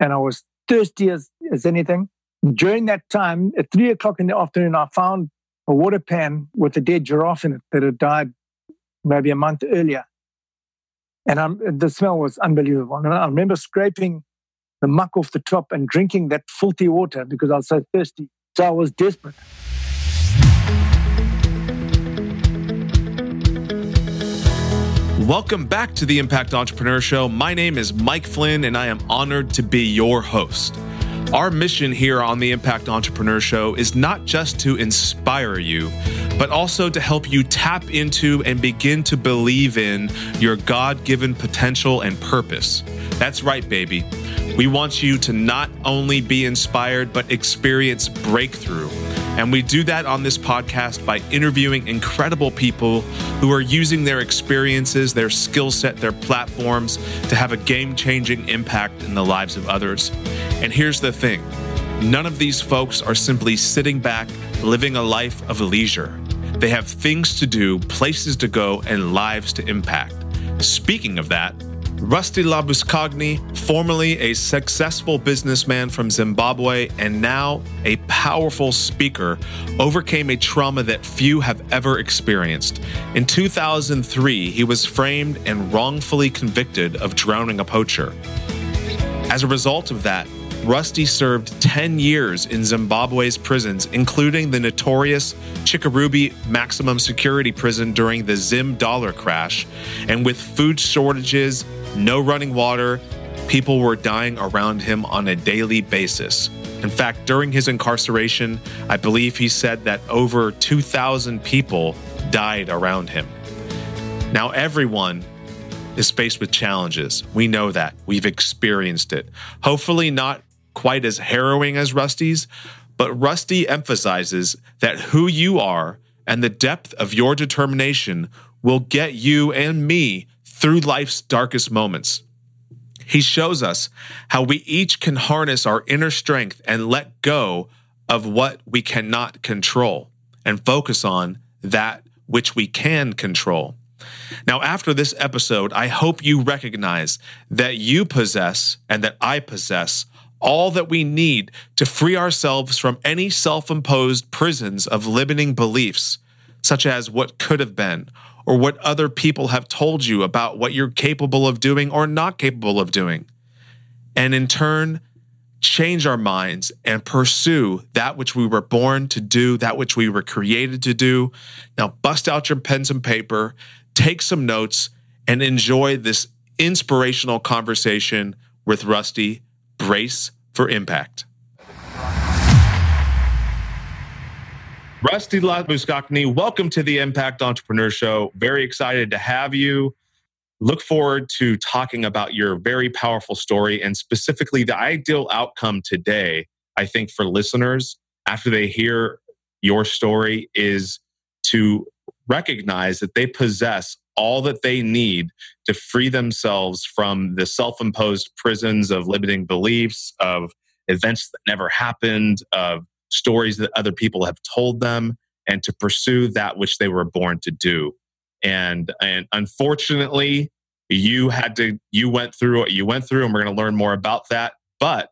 and I was thirsty as, as anything. During that time, at three o'clock in the afternoon, I found a water pan with a dead giraffe in it that had died maybe a month earlier. And I'm, the smell was unbelievable. And I remember scraping the muck off the top and drinking that filthy water because I was so thirsty. So I was desperate. Welcome back to the Impact Entrepreneur Show. My name is Mike Flynn, and I am honored to be your host. Our mission here on the Impact Entrepreneur Show is not just to inspire you, but also to help you tap into and begin to believe in your God given potential and purpose. That's right, baby. We want you to not only be inspired, but experience breakthrough. And we do that on this podcast by interviewing incredible people who are using their experiences, their skill set, their platforms to have a game changing impact in the lives of others. And here's the thing none of these folks are simply sitting back, living a life of leisure. They have things to do, places to go, and lives to impact. Speaking of that, Rusty Labuschagne, formerly a successful businessman from Zimbabwe and now a powerful speaker, overcame a trauma that few have ever experienced. In 2003, he was framed and wrongfully convicted of drowning a poacher. As a result of that, Rusty served 10 years in Zimbabwe's prisons, including the notorious Chikurubi maximum security prison during the Zim dollar crash. And with food shortages, no running water, people were dying around him on a daily basis. In fact, during his incarceration, I believe he said that over 2,000 people died around him. Now, everyone is faced with challenges. We know that. We've experienced it. Hopefully, not quite as harrowing as Rusty's, but Rusty emphasizes that who you are and the depth of your determination will get you and me through life's darkest moments. He shows us how we each can harness our inner strength and let go of what we cannot control and focus on that which we can control. Now, after this episode, I hope you recognize that you possess and that I possess all that we need to free ourselves from any self imposed prisons of limiting beliefs, such as what could have been or what other people have told you about what you're capable of doing or not capable of doing. And in turn, change our minds and pursue that which we were born to do, that which we were created to do. Now, bust out your pens and paper, take some notes, and enjoy this inspirational conversation with Rusty. Brace for impact. Rusty Labuschagne, welcome to the Impact Entrepreneur Show. Very excited to have you. Look forward to talking about your very powerful story and specifically the ideal outcome today, I think, for listeners after they hear your story is to recognize that they possess all that they need to free themselves from the self imposed prisons of limiting beliefs, of events that never happened, of stories that other people have told them and to pursue that which they were born to do. And, and unfortunately, you had to, you went through what you went through, and we're going to learn more about that. But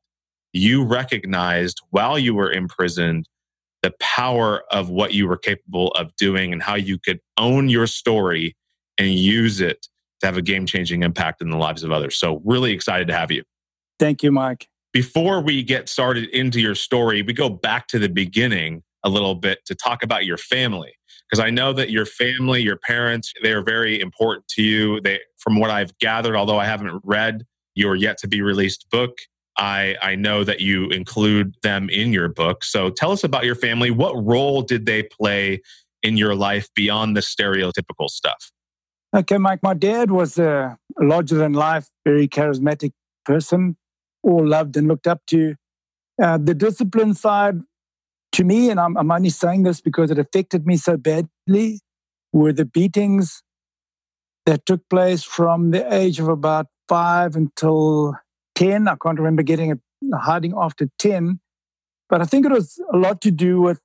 you recognized while you were imprisoned the power of what you were capable of doing and how you could own your story and use it to have a game changing impact in the lives of others. So, really excited to have you. Thank you, Mike before we get started into your story, we go back to the beginning a little bit to talk about your family. Because I know that your family, your parents, they are very important to you. They, from what I've gathered, although I haven't read your yet to be released book, I, I know that you include them in your book. So tell us about your family. What role did they play in your life beyond the stereotypical stuff? Okay, Mike, my dad was a larger than life, very charismatic person all loved and looked up to. Uh, the discipline side, to me, and I'm, I'm only saying this because it affected me so badly, were the beatings that took place from the age of about five until 10. I can't remember getting a hiding after 10. But I think it was a lot to do with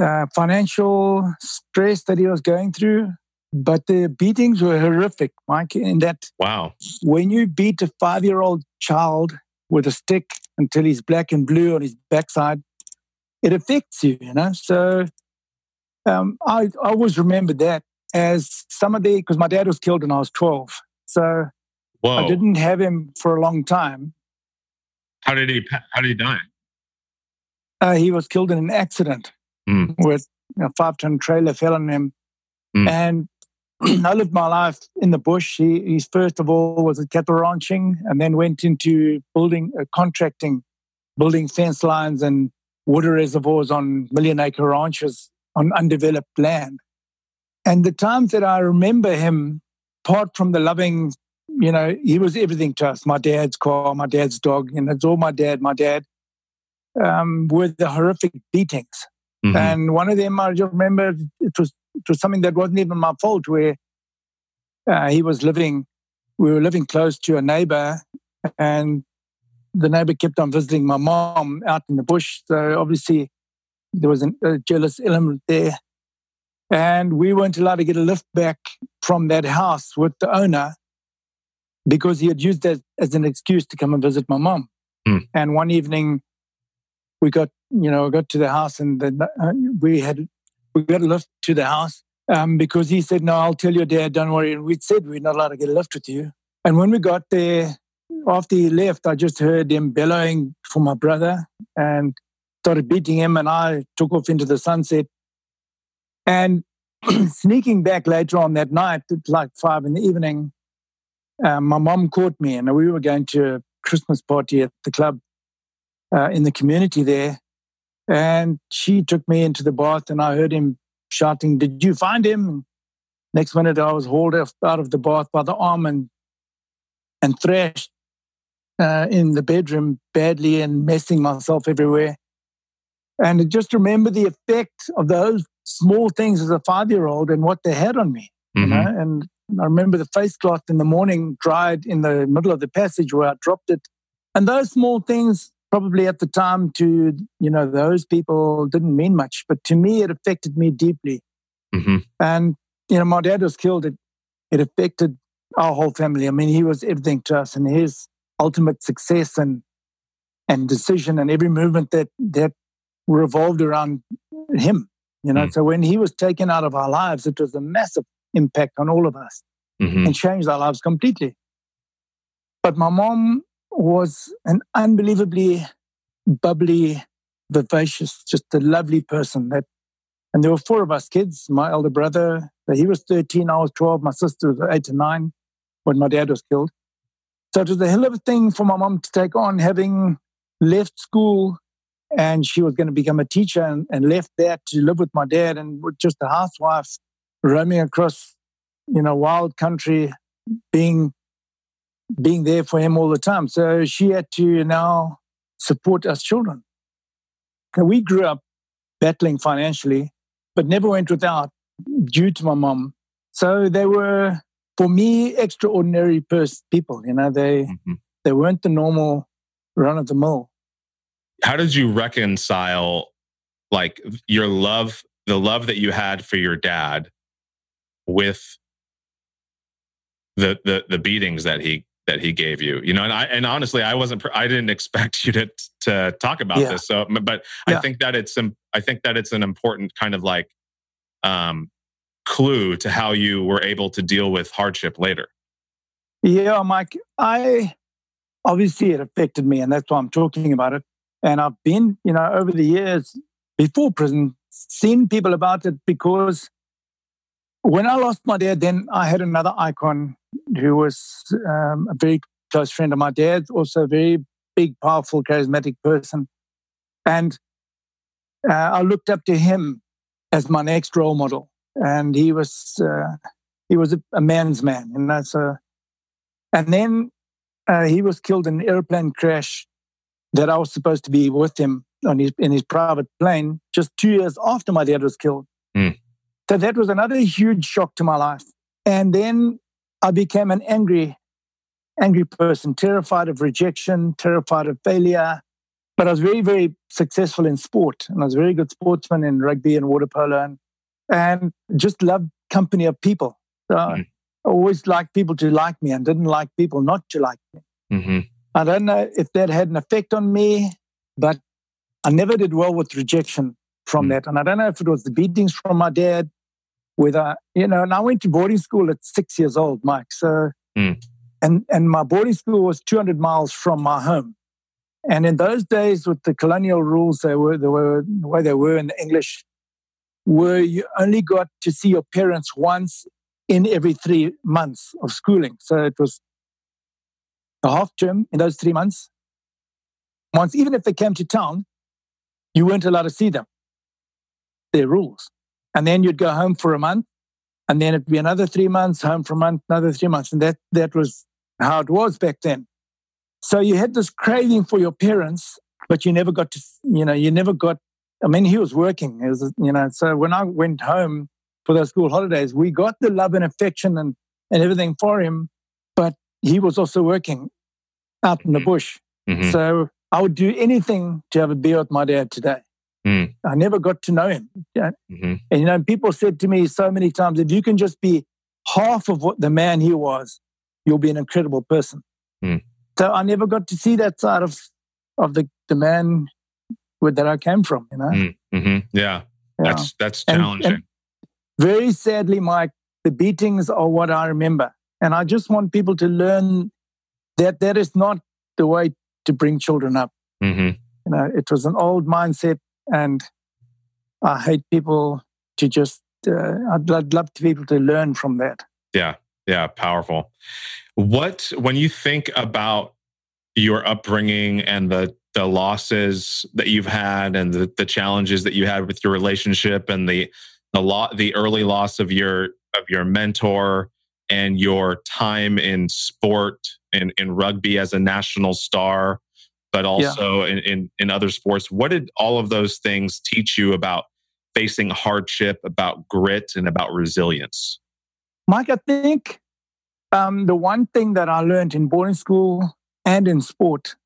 uh, financial stress that he was going through. But the beatings were horrific, Mike. In that, wow, when you beat a five year old child with a stick until he's black and blue on his backside, it affects you, you know. So um, I, I always remember that as some of the because my dad was killed when I was twelve, so Whoa. I didn't have him for a long time. How did he? How did he die? Uh, he was killed in an accident mm. with a five ton trailer fell on him, mm. and I lived my life in the bush. He, he, first of all was a cattle ranching, and then went into building, uh, contracting, building fence lines and water reservoirs on million acre ranches on undeveloped land. And the times that I remember him, apart from the loving, you know, he was everything to us. My dad's car, my dad's dog, and it's all my dad. My dad um, were the horrific beatings. Mm-hmm. And one of them, I just remember it was was something that wasn't even my fault. Where uh, he was living, we were living close to a neighbor, and the neighbor kept on visiting my mom out in the bush. So obviously, there was an, a jealous element there. And we weren't allowed to get a lift back from that house with the owner because he had used that as an excuse to come and visit my mom. Mm. And one evening, we got you know we got to the house and then uh, we had we got a lift to the house um, because he said, "No, I'll tell your dad. Don't worry." And we said we're not allowed to get a lift with you. And when we got there, after he left, I just heard him bellowing for my brother and started beating him. And I took off into the sunset. And sneaking back later on that night, like five in the evening, um, my mom caught me, and we were going to a Christmas party at the club uh, in the community there. And she took me into the bath, and I heard him shouting, Did you find him? Next minute, I was hauled out of the bath by the arm and, and thrashed uh, in the bedroom badly and messing myself everywhere. And just remember the effect of those small things as a five year old and what they had on me. Mm-hmm. You know? And I remember the face cloth in the morning dried in the middle of the passage where I dropped it. And those small things probably at the time to you know those people didn't mean much but to me it affected me deeply mm-hmm. and you know my dad was killed it it affected our whole family i mean he was everything to us and his ultimate success and and decision and every movement that that revolved around him you know mm-hmm. so when he was taken out of our lives it was a massive impact on all of us mm-hmm. and changed our lives completely but my mom was an unbelievably bubbly, vivacious, just a lovely person. That, and there were four of us kids. My elder brother, he was 13, I was 12, my sister was eight and nine when my dad was killed. So it was a hell of a thing for my mom to take on, having left school and she was going to become a teacher and, and left that to live with my dad and just a housewife roaming across, you know, wild country, being being there for him all the time. So she had to now support us children. we grew up battling financially, but never went without due to my mom. So they were, for me, extraordinary pers- people. You know, they mm-hmm. they weren't the normal run of the mill. How did you reconcile, like your love, the love that you had for your dad, with the the the beatings that he that he gave you you know and i and honestly i wasn't i didn't expect you to to talk about yeah. this so but yeah. i think that it's i think that it's an important kind of like um clue to how you were able to deal with hardship later yeah mike i obviously it affected me and that's why i'm talking about it and i've been you know over the years before prison seen people about it because when i lost my dad then i had another icon who was um, a very close friend of my dad, also a very big, powerful, charismatic person. And uh, I looked up to him as my next role model. And he was uh, he was a, a, man's man, and that's a. And then uh, he was killed in an airplane crash that I was supposed to be with him on his in his private plane just two years after my dad was killed. Mm. So that was another huge shock to my life. And then I became an angry, angry person, terrified of rejection, terrified of failure. But I was very, very successful in sport, and I was a very good sportsman in rugby and water polo, and, and just loved company of people. So mm. I always liked people to like me, and didn't like people not to like me. Mm-hmm. I don't know if that had an effect on me, but I never did well with rejection from mm. that. And I don't know if it was the beatings from my dad, whether, you know, and I went to boarding school at six years old, Mike. So, mm. and, and my boarding school was 200 miles from my home. And in those days, with the colonial rules, they were, they were the way they were in the English, where you only got to see your parents once in every three months of schooling. So it was a half term in those three months. Once, even if they came to town, you weren't allowed to see them. Their rules. And then you'd go home for a month, and then it'd be another three months, home for a month, another three months. And that, that was how it was back then. So you had this craving for your parents, but you never got to, you know, you never got, I mean, he was working, it was, you know, so when I went home for those school holidays, we got the love and affection and, and everything for him, but he was also working out in the mm-hmm. bush. Mm-hmm. So I would do anything to have a beer with my dad today. Mm. I never got to know him. Mm-hmm. And, you know, people said to me so many times, if you can just be half of what the man he was, you'll be an incredible person. Mm. So I never got to see that side of, of the, the man with, that I came from, you know? Mm. Mm-hmm. Yeah. yeah. That's, that's challenging. And, and very sadly, Mike, the beatings are what I remember. And I just want people to learn that that is not the way to bring children up. Mm-hmm. You know, it was an old mindset, and I hate people to just. Uh, I'd, I'd love to people to learn from that. Yeah, yeah, powerful. What when you think about your upbringing and the the losses that you've had and the, the challenges that you had with your relationship and the the lot the early loss of your of your mentor and your time in sport and in rugby as a national star, but also yeah. in, in, in other sports. What did all of those things teach you about facing hardship, about grit, and about resilience? Mike, I think um, the one thing that I learned in boarding school and in sport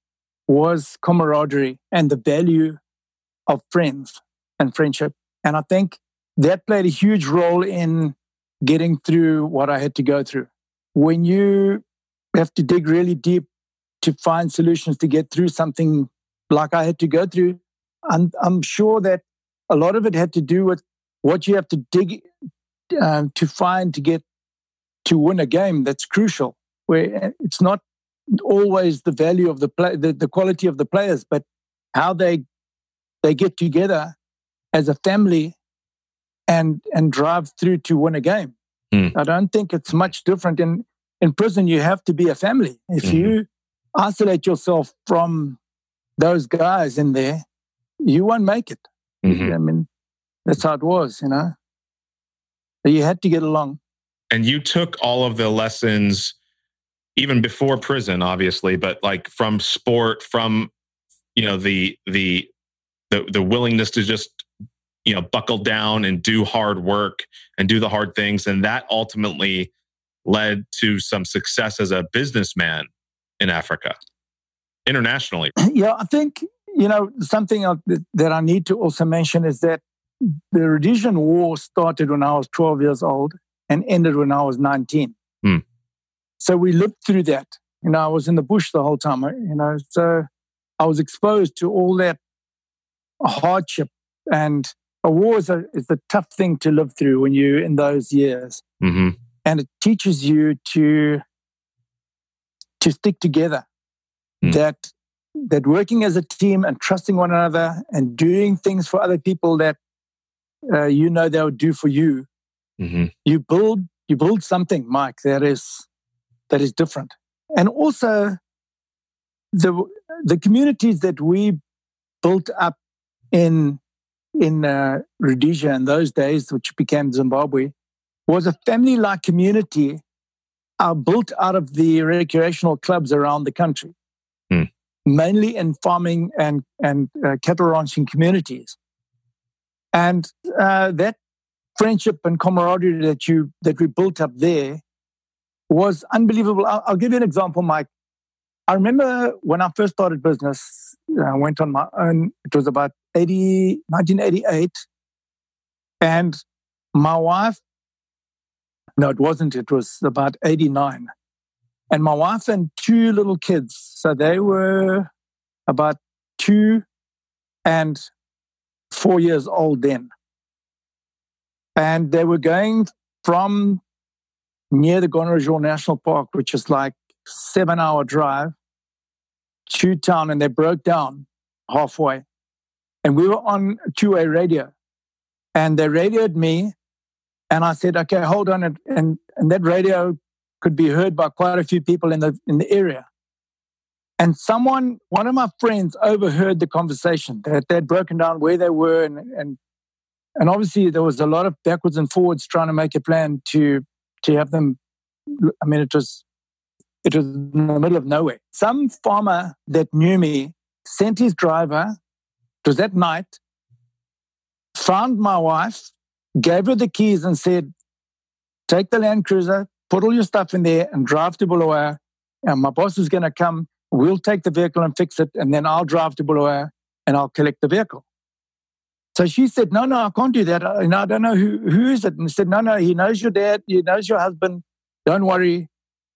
was camaraderie and the value of friends and friendship. And I think that played a huge role in getting through what I had to go through. When you have to dig really deep to find solutions to get through something like I had to go through, I'm, I'm sure that a lot of it had to do with what you have to dig uh, to find to get to win a game that's crucial, where it's not always the value of the play, the, the quality of the players, but how they they get together as a family and and drive through to win a game. Mm. I don't think it's much different in in prison. You have to be a family. If mm-hmm. you isolate yourself from those guys in there, you won't make it. Mm-hmm. I mean, that's how it was, you know. But you had to get along. And you took all of the lessons even before prison, obviously, but like from sport, from you know the the the the willingness to just you know buckle down and do hard work and do the hard things and that ultimately led to some success as a businessman in africa internationally yeah i think you know something that i need to also mention is that the rhodesian war started when i was 12 years old and ended when i was 19 hmm. so we lived through that you know i was in the bush the whole time you know so i was exposed to all that hardship and a war is a, is a tough thing to live through when you're in those years. Mm-hmm. And it teaches you to, to stick together. Mm. That, that working as a team and trusting one another and doing things for other people that uh, you know they'll do for you, mm-hmm. you build you build something, Mike, that is that is different. And also the the communities that we built up in in uh, Rhodesia in those days, which became Zimbabwe, was a family like community uh, built out of the recreational clubs around the country, hmm. mainly in farming and, and uh, cattle ranching communities. And uh, that friendship and camaraderie that, you, that we built up there was unbelievable. I'll, I'll give you an example, Mike. I remember when I first started business, I went on my own. It was about 80, 1988. And my wife, no, it wasn't. It was about 89. and my wife and two little kids. So they were about two and four years old then. And they were going from near the Gonarezhou National Park, which is like seven hour drive to town, and they broke down halfway. And we were on two-way radio. And they radioed me. And I said, okay, hold on. And, and, that radio could be heard by quite a few people in the in the area. And someone, one of my friends, overheard the conversation that they'd broken down where they were, and and and obviously there was a lot of backwards and forwards trying to make a plan to to have them. I mean, it was it was in the middle of nowhere. Some farmer that knew me sent his driver. It was that night. Found my wife, gave her the keys, and said, "Take the Land Cruiser, put all your stuff in there, and drive to Bulawayo. And my boss is going to come We'll take the vehicle and fix it, and then I'll drive to Bulawayo and I'll collect the vehicle. So she said, No, no, I can't do that. I, I don't know who, who is it. And I said, No, no, he knows your dad, he knows your husband. Don't worry.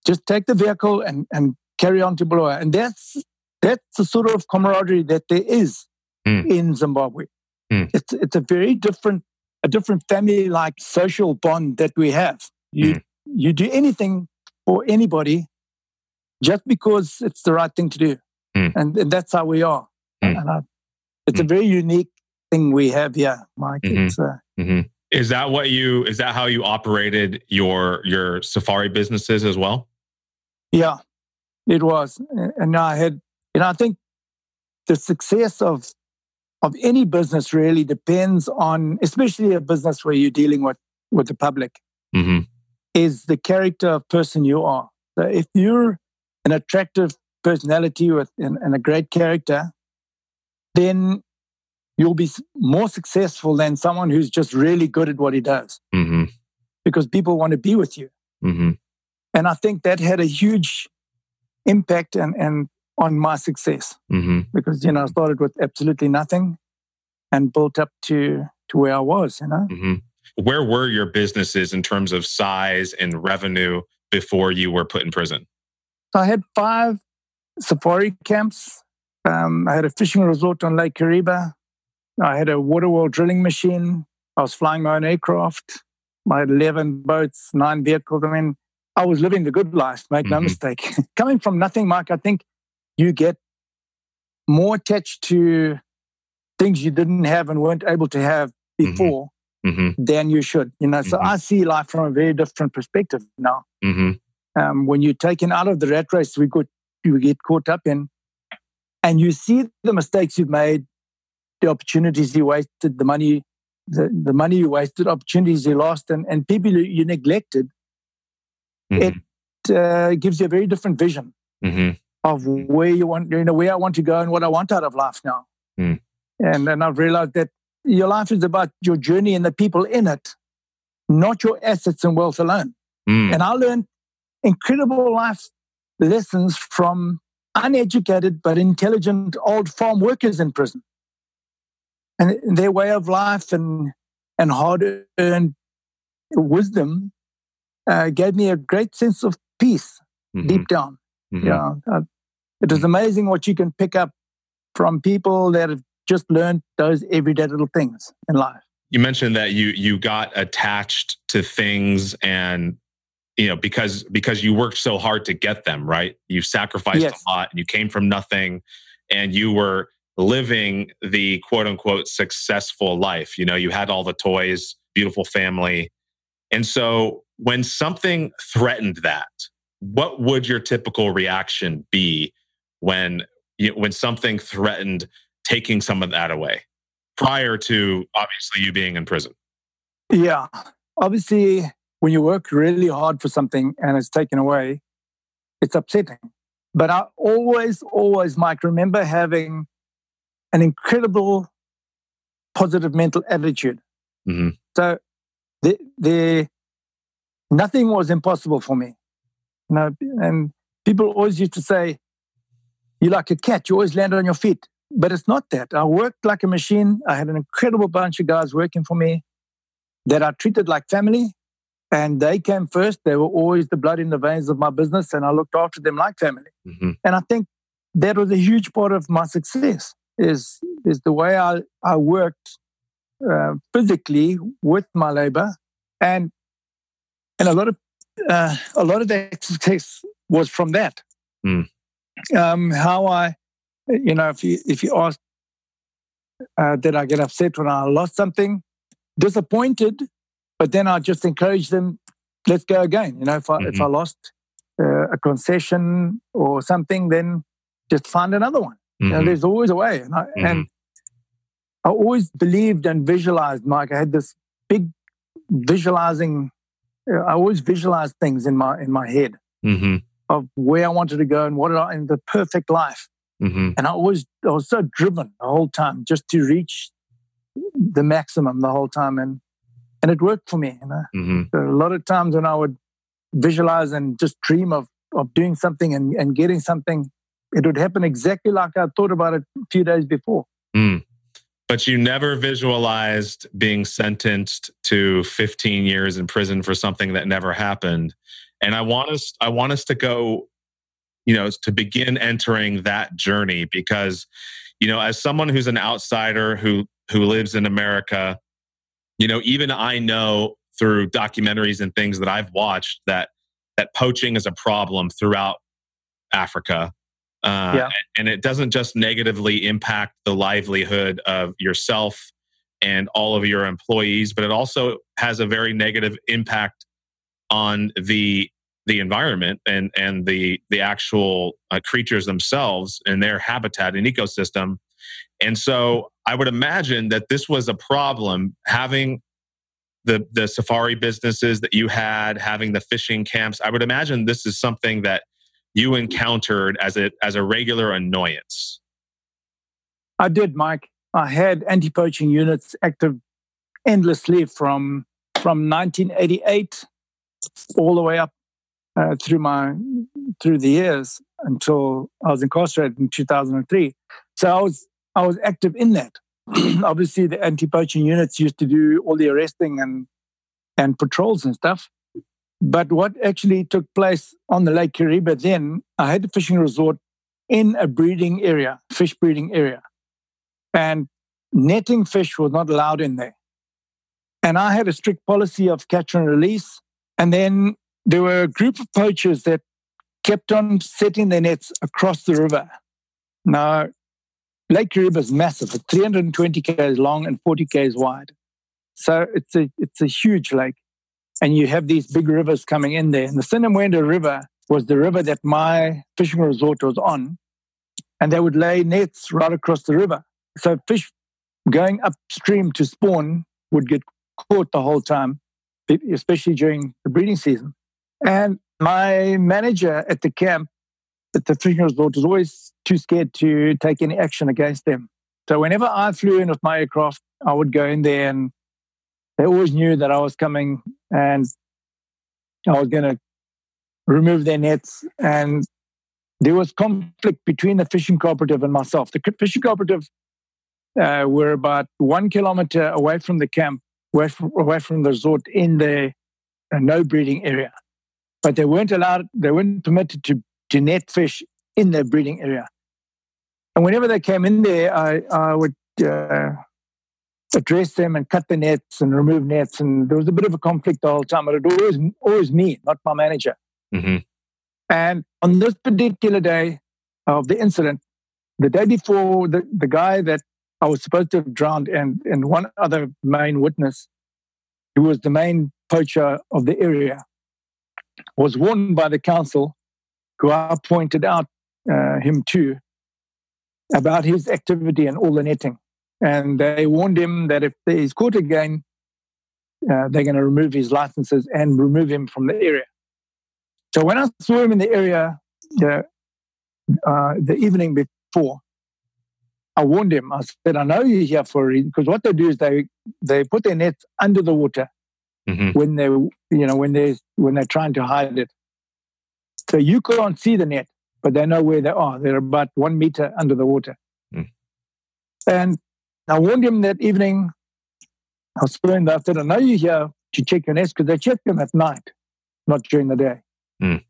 Just take the vehicle and, and carry on to Bulawayo. And that's that's the sort of camaraderie that there is mm. in Zimbabwe. Mm. It's it's a very different a different family like social bond that we have. You mm. you do anything for anybody just because it's the right thing to do. Mm. And, and, that's how we are. Mm. And I, it's mm. a very unique thing we have here, Mike. Mm-hmm. Uh, mm-hmm. Is that what you, is that how you operated your, your safari businesses as well? Yeah, it was. And I had, you know, I think the success of, of any business really depends on, especially a business where you're dealing with, with the public, mm-hmm. is the character of person you are. So if you're an attractive personality with and, and a great character, then you'll be more successful than someone who's just really good at what he does mm-hmm. because people want to be with you. Mm-hmm. And I think that had a huge impact and, and on my success mm-hmm. because, you know, I started with absolutely nothing and built up to, to where I was, you know. Mm-hmm. Where were your businesses in terms of size and revenue before you were put in prison? So I had five safari camps. Um, I had a fishing resort on Lake Kariba. I had a waterworld drilling machine. I was flying my own aircraft. I had 11 boats, nine vehicles. I mean, I was living the good life, make mm-hmm. no mistake. Coming from nothing, Mike, I think you get more attached to things you didn't have and weren't able to have mm-hmm. before mm-hmm. than you should. You know, so mm-hmm. I see life from a very different perspective now. Mm-hmm um, when you're taken out of the rat race we got you get caught up in and you see the mistakes you've made the opportunities you wasted the money the, the money you wasted opportunities you lost and, and people you neglected mm-hmm. it uh, gives you a very different vision mm-hmm. Of where you want you know where i want to go and what i want out of life now mm. and and i've realized that your life is about your journey and the people in it not your assets and wealth alone mm. and i learned incredible life lessons from uneducated but intelligent old farm workers in prison. And their way of life and, and hard earned wisdom uh, gave me a great sense of peace mm-hmm. deep down. Mm-hmm. Yeah. Uh, it was amazing what you can pick up from people that have just learned those everyday little things in life. You mentioned that you you got attached to things and you know because because you worked so hard to get them right you sacrificed yes. a lot and you came from nothing and you were living the quote unquote successful life you know you had all the toys beautiful family and so when something threatened that what would your typical reaction be when you, when something threatened taking some of that away prior to obviously you being in prison yeah obviously when you work really hard for something and it's taken away, it's upsetting. But I always, always, Mike, remember having an incredible positive mental attitude. Mm-hmm. So the, the, nothing was impossible for me. You know, and people always used to say, you're like a cat, you always land on your feet. But it's not that. I worked like a machine. I had an incredible bunch of guys working for me that I treated like family And they came first. They were always the blood in the veins of my business, and I looked after them like family. Mm-hmm. And I think that was a huge part of my success. Is is the way I I worked uh, physically with my labor, and and a lot of uh, a lot of that success was from that. Mm. Um, how I, you know, if you if you ask, uh, did I get upset when I lost something? Disappointed, but then I just encourage them, let's go again. You know, if I, mm-hmm. if I lost uh, a concession or something, then just find another one. Mm-hmm. You know, mm-hmm. there's always a way. And I, mm-hmm. and I always believed and visualized, Mike. I had this big visualizing. I always visualized things in my in my head mm-hmm. of where I wanted to go and what I in the perfect life. Mm-hmm. And I always I was so driven the whole time just to reach the maximum the whole time. And and it worked for me. You know? mm-hmm. a lot of times when I would visualize and just dream of of doing something and, and getting something, it would happen exactly like I thought about it a few days before. Mm. But you never visualized being sentenced to 15 years in prison for something that never happened. And I want us, I want us to go, you know, to begin entering that journey because, you know, as someone who's an outsider who who lives in America, you know, even I know through documentaries and things that I've watched that that poaching is a problem throughout Africa. Uh, yeah. And it doesn't just negatively impact the livelihood of yourself and all of your employees, but it also has a very negative impact on the the environment and and the the actual uh, creatures themselves and their habitat and ecosystem. And so I would imagine that this was a problem having the the safari businesses that you had, having the fishing camps. I would imagine this is something that you encountered as a as a regular annoyance. I did, Mike. I had anti-poaching units active endlessly from from 1988 all the way up uh, through my through the years until I was incarcerated in 2003. So I was I was active in that. Obviously, the anti-poaching units used to do all the arresting and and patrols and stuff. But what actually took place on the Lake Kariba then, I had a fishing resort in a breeding area, fish breeding area. And netting fish was not allowed in there. And I had a strict policy of catch and release. And then there were a group of poachers that kept on setting their nets across the river. Now, Lake Kariba is massive. It's 320 k's long and 40 k's wide. So it's a it's a huge lake, and you have these big rivers coming in there. And the Sinamwenda River was the river that my fishing resort was on, and they would lay nets right across the river. So fish going upstream to spawn would get caught the whole time, especially during the breeding season. And my manager at the camp at the fishing resort was always too scared to take any action against them. So whenever I flew in with my aircraft, I would go in there and they always knew that I was coming and I was going to remove their nets. And there was conflict between the fishing cooperative and myself. The fishing cooperative uh, were about one kilometer away from the camp, away from, away from the resort in the uh, no breeding area. But they weren't allowed, they weren't permitted to to net fish in their breeding area. And whenever they came in there, I, I would uh, address them and cut the nets and remove nets. And there was a bit of a conflict the whole time, but it was always, always me, not my manager. Mm-hmm. And on this particular day of the incident, the day before, the, the guy that I was supposed to have drowned and, and one other main witness, who was the main poacher of the area, was warned by the council who I pointed out uh, him to about his activity and all the netting. And they warned him that if he's caught again, uh, they're going to remove his licenses and remove him from the area. So when I saw him in the area uh, uh, the evening before, I warned him. I said, "I know you're here for a reason." Because what they do is they they put their nets under the water mm-hmm. when they you know when they when they're trying to hide it. So you can't see the net, but they know where they are. They're about one meter under the water. Mm. And I warned him that evening. I was feeling that I said, I know you're here to check your nets because they check them at night, not during the day. Mm.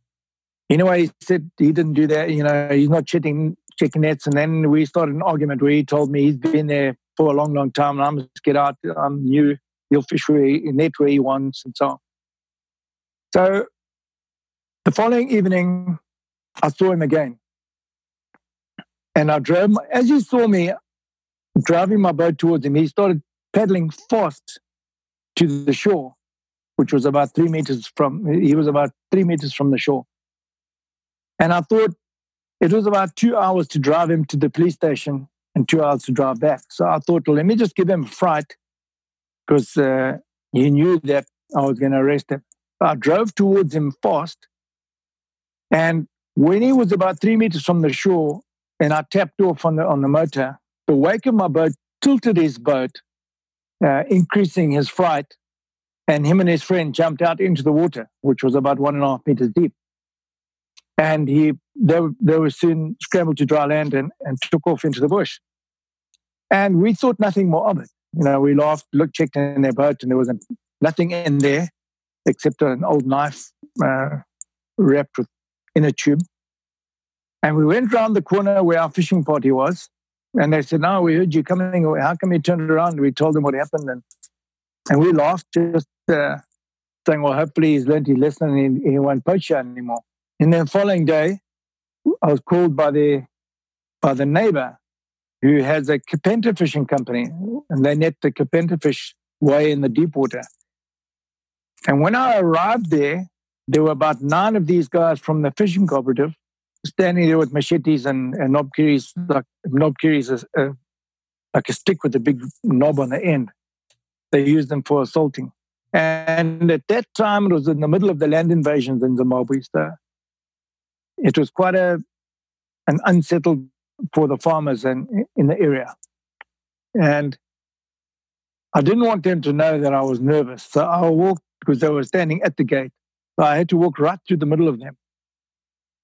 Anyway, he said he didn't do that. You know, he's not checking checking nets. And then we started an argument where he told me he's been there for a long, long time, and I'm just get out. I'm new. He'll fish where he, net where he wants, and so on. So the following evening, I saw him again. And I drove, as you saw me driving my boat towards him, he started paddling fast to the shore, which was about three meters from, he was about three meters from the shore. And I thought it was about two hours to drive him to the police station and two hours to drive back. So I thought, well, let me just give him a fright because uh, he knew that I was going to arrest him. I drove towards him fast. And when he was about three meters from the shore, and I tapped off on the on the motor. Of my boat tilted his boat, uh, increasing his fright, and him and his friend jumped out into the water, which was about one and a half meters deep. And he they, they were soon scrambled to dry land and, and took off into the bush. And we thought nothing more of it. You know, we laughed, looked, checked in their boat, and there was nothing in there except an old knife uh, wrapped with, in a tube. And we went round the corner where our fishing party was. And they said, No, we heard you coming. How come you turned around? We told them what happened. And, and we laughed, just uh, saying, Well, hopefully he's learned his lesson and he, he won't poach anymore. And then the following day, I was called by the, by the neighbor who has a kapenta fishing company. And they net the kapenta fish way in the deep water. And when I arrived there, there were about nine of these guys from the fishing cooperative standing there with machetes and, and like knob is a, like a stick with a big knob on the end. They used them for assaulting. And at that time, it was in the middle of the land invasions in Zimbabwe. So it was quite a an unsettled for the farmers and in the area. And I didn't want them to know that I was nervous. So I walked because they were standing at the gate. So I had to walk right through the middle of them.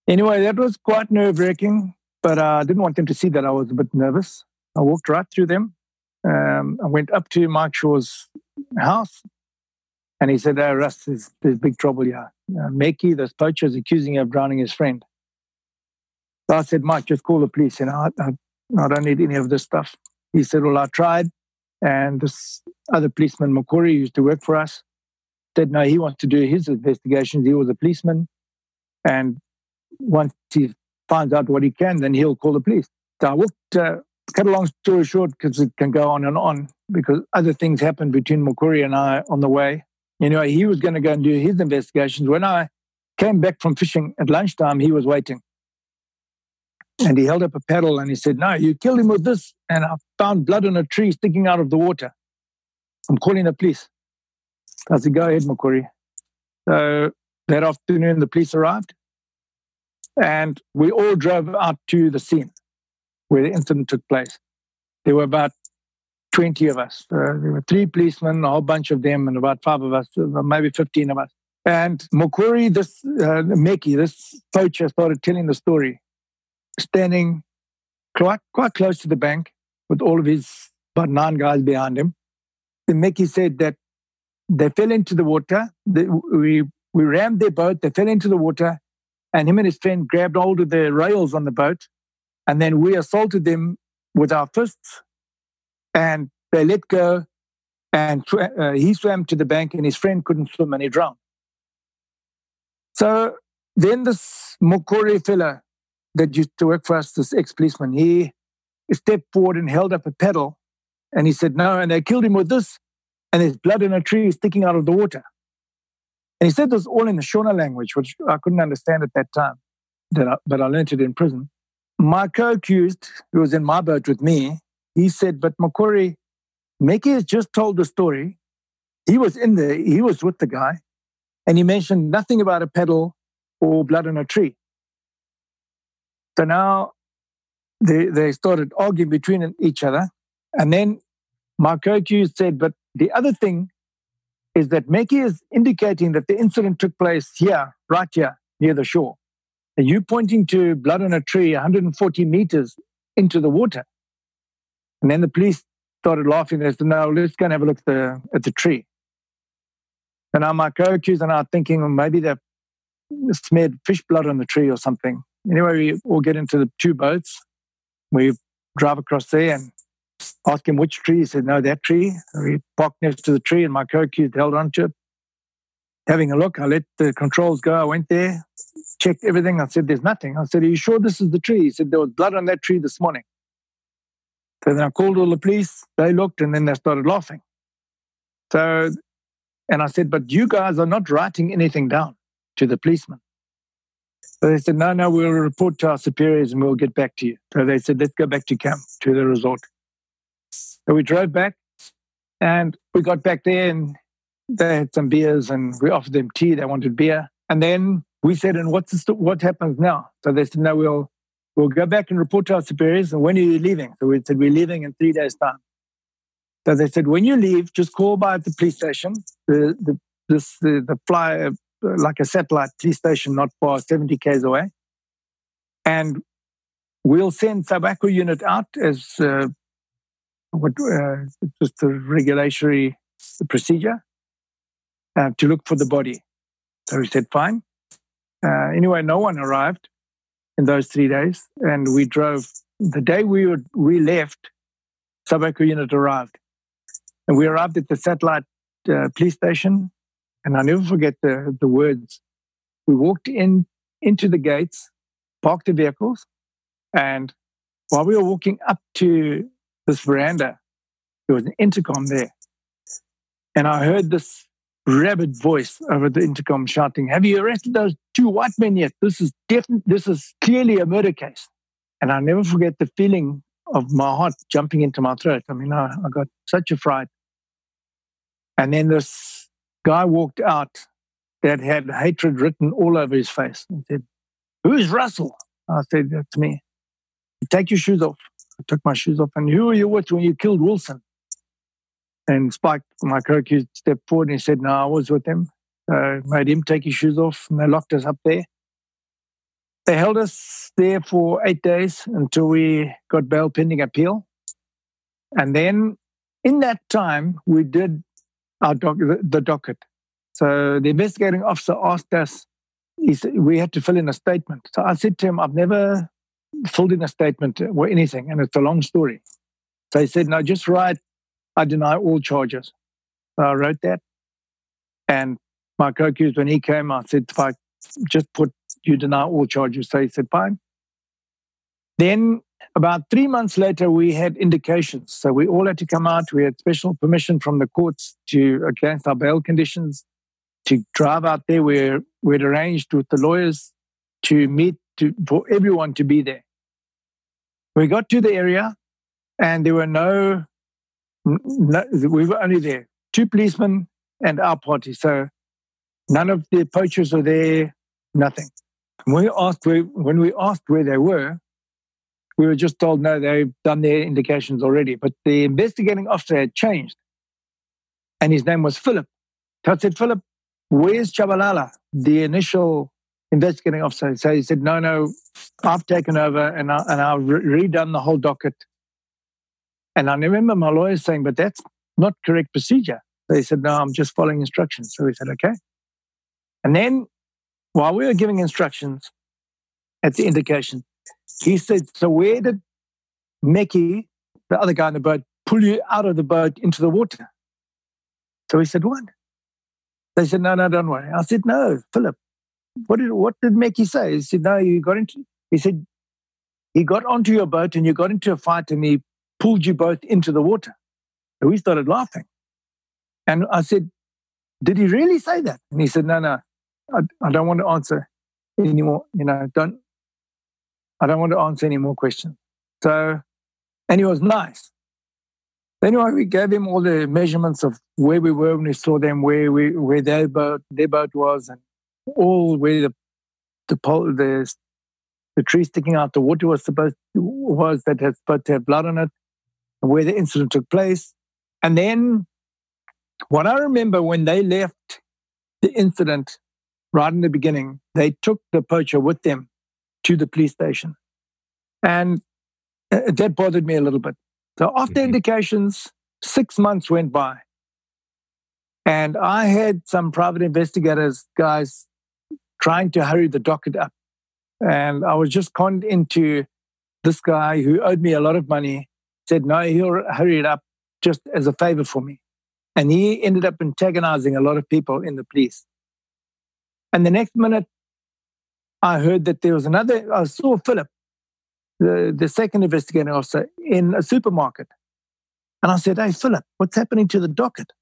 Anyway, that was quite nerve wracking, but uh, I didn't want them to see that I was a bit nervous. I walked right through them. Um, I went up to Mike Shaw's house and he said, oh, Russ, there's, there's big trouble here. Uh, Meki, this poacher, is accusing you of drowning his friend. So I said, Mike, just call the police. You know, I, I, I don't need any of this stuff. He said, Well, I tried. And this other policeman, Makori, used to work for us, said, No, he wants to do his investigations. He was a policeman. And once he finds out what he can, then he'll call the police. So I walked, uh, cut a long story short, because it can go on and on, because other things happened between Makuri and I on the way. Anyway, he was going to go and do his investigations. When I came back from fishing at lunchtime, he was waiting. And he held up a paddle and he said, No, you killed him with this. And I found blood on a tree sticking out of the water. I'm calling the police. I said, Go ahead, Makuri. So that afternoon, the police arrived. And we all drove out to the scene where the incident took place. There were about 20 of us. Uh, there were three policemen, a whole bunch of them, and about five of us, uh, maybe 15 of us. And Mokuri, this uh, Meki, this poacher, started telling the story, standing quite, quite close to the bank with all of his about nine guys behind him. And Meki said that they fell into the water. They, we, we rammed their boat, they fell into the water, and him and his friend grabbed hold of the rails on the boat. And then we assaulted them with our fists. And they let go. And uh, he swam to the bank, and his friend couldn't swim and he drowned. So then this Mokore fella that used to work for us, this ex policeman, he stepped forward and held up a paddle. And he said, No. And they killed him with this. And there's blood in a tree sticking out of the water. And he said this all in the Shona language, which I couldn't understand at that time, that I, but I learned it in prison. My co-accused, who was in my boat with me, he said, but Makori, Meki has just told the story. He was in there, he was with the guy, and he mentioned nothing about a pedal or blood on a tree. So now they, they started arguing between each other. And then my co-accused said, but the other thing is that Meki is indicating that the incident took place here, right here, near the shore. And you pointing to blood on a tree 140 meters into the water. And then the police started laughing. They said, no, let's go and have a look at the, at the tree. And now my co-accused and I are thinking well, maybe they've smeared fish blood on the tree or something. Anyway, we all get into the two boats. We drive across there and ask him which tree. He said, no, that tree. We parked next to the tree and my co-accused held onto it. Having a look, I let the controls go. I went there, checked everything. I said, there's nothing. I said, are you sure this is the tree? He said, there was blood on that tree this morning. So then I called all the police. They looked and then they started laughing. So, and I said, but you guys are not writing anything down to the policeman. So they said, no, no, we'll report to our superiors and we'll get back to you. So they said, let's go back to camp, to the resort. So we drove back and we got back there and they had some beers and we offered them tea. They wanted beer. And then we said, and what's the, what happens now? So they said, no, we'll, we'll go back and report to our superiors. And when are you leaving? So we said, we're leaving in three days' time. So they said, when you leave, just call by the police station. The, the, this, the, the fly, like a satellite police station not far, 70 k's away. And we'll send Sub-Aqua unit out as uh, what, uh, just a regulatory procedure uh, to look for the body. So we said, fine. Uh, anyway, no one arrived in those three days. And we drove, the day we, were, we left, Sub-Aqua unit arrived. And we arrived at the satellite uh, police station and I never forget the, the words. We walked in into the gates, parked the vehicles, and while we were walking up to this veranda, there was an intercom there. And I heard this rabid voice over the intercom shouting, Have you arrested those two white men yet? This is definitely this is clearly a murder case. And I never forget the feeling of my heart jumping into my throat. I mean, I, I got such a fright. And then this guy walked out that had hatred written all over his face and said, Who's Russell? I said, That's me. Take your shoes off. I took my shoes off. And who were you with when you killed Wilson? And Spike, my co-accused, stepped forward and he said, No, I was with him. So made him take his shoes off and they locked us up there. They held us there for eight days until we got bail pending appeal. And then in that time, we did our doc, the docket. So the investigating officer asked us, said, we had to fill in a statement. So I said to him, I've never filled in a statement or anything, and it's a long story. So he said, no, just write, I deny all charges. I wrote that. And my co-accused, when he came, I said, if I just put, you deny all charges. So he said, fine. Then about three months later, we had indications. So we all had to come out. We had special permission from the courts to against our bail conditions to drive out there. We're, we'd arranged with the lawyers to meet to, for everyone to be there. We got to the area and there were no, no we were only there, two policemen and our party. So none of the poachers were there, nothing. When we asked where, when we asked where they were, we were just told, no, they've done their indications already. But the investigating officer had changed. And his name was Philip. So I said, Philip, where's Chabalala, the initial investigating officer? So he said, no, no, I've taken over and, I, and I've re- redone the whole docket. And I remember my lawyer saying, but that's not correct procedure. So he said, no, I'm just following instructions. So he said, okay. And then while we were giving instructions at the indication, he said, So where did Mickey, the other guy in the boat, pull you out of the boat into the water? So he said, What? They said, No, no, don't worry. I said, No, Philip, what did what did Mickey say? He said, No, you got into he said, he got onto your boat and you got into a fight and he pulled you both into the water. So we started laughing. And I said, Did he really say that? And he said, No, no, I, I don't want to answer anymore. You know, don't I don't want to answer any more questions. So, and he was nice. Anyway, we gave him all the measurements of where we were when we saw them, where we where their boat their boat was, and all where the the pole, the the tree sticking out the water was supposed to, was that had supposed to have blood on it, where the incident took place. And then, what I remember when they left the incident right in the beginning, they took the poacher with them to the police station. And uh, that bothered me a little bit. So after mm-hmm. indications, six months went by. And I had some private investigators, guys, trying to hurry the docket up. And I was just conned into this guy who owed me a lot of money, said, no, he'll hurry it up just as a favor for me. And he ended up antagonizing a lot of people in the police. And the next minute, I heard that there was another, I saw Philip, the, the second investigating officer, in a supermarket. And I said, Hey, Philip, what's happening to the docket?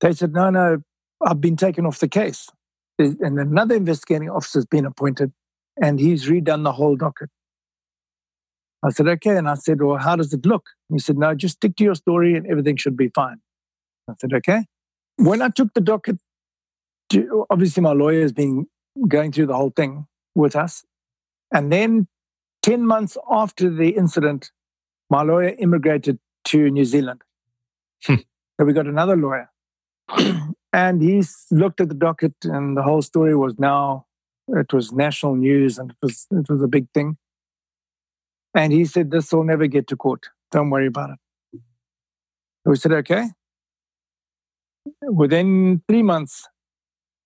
They said, No, no, I've been taken off the case. And another investigating officer has been appointed and he's redone the whole docket. I said, Okay. And I said, Well, how does it look? he said, No, just stick to your story and everything should be fine. I said, Okay. When I took the docket, to, obviously my lawyer has been going through the whole thing with us. And then 10 months after the incident, my lawyer immigrated to New Zealand. Hmm. So we got another lawyer. And he looked at the docket, and the whole story was now, it was national news and it was, it was a big thing. And he said, This will never get to court. Don't worry about it. We said, Okay. Within three months,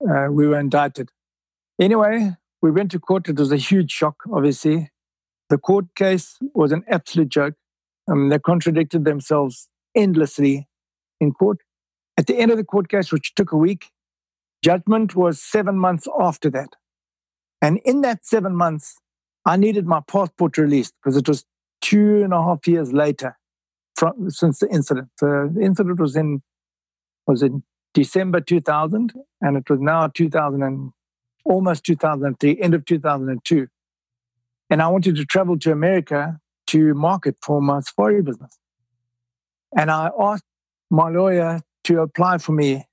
uh, we were indicted. Anyway, we went to court. It was a huge shock, obviously. The court case was an absolute joke. Um, they contradicted themselves endlessly in court. At the end of the court case, which took a week, judgment was seven months after that. And in that seven months, I needed my passport released because it was two and a half years later from, since the incident. the incident was in was in December 2000, and it was now 2000 and almost 2003, end of 2002. And I wanted to travel to America to market for my safari business. And I asked my lawyer to apply for me,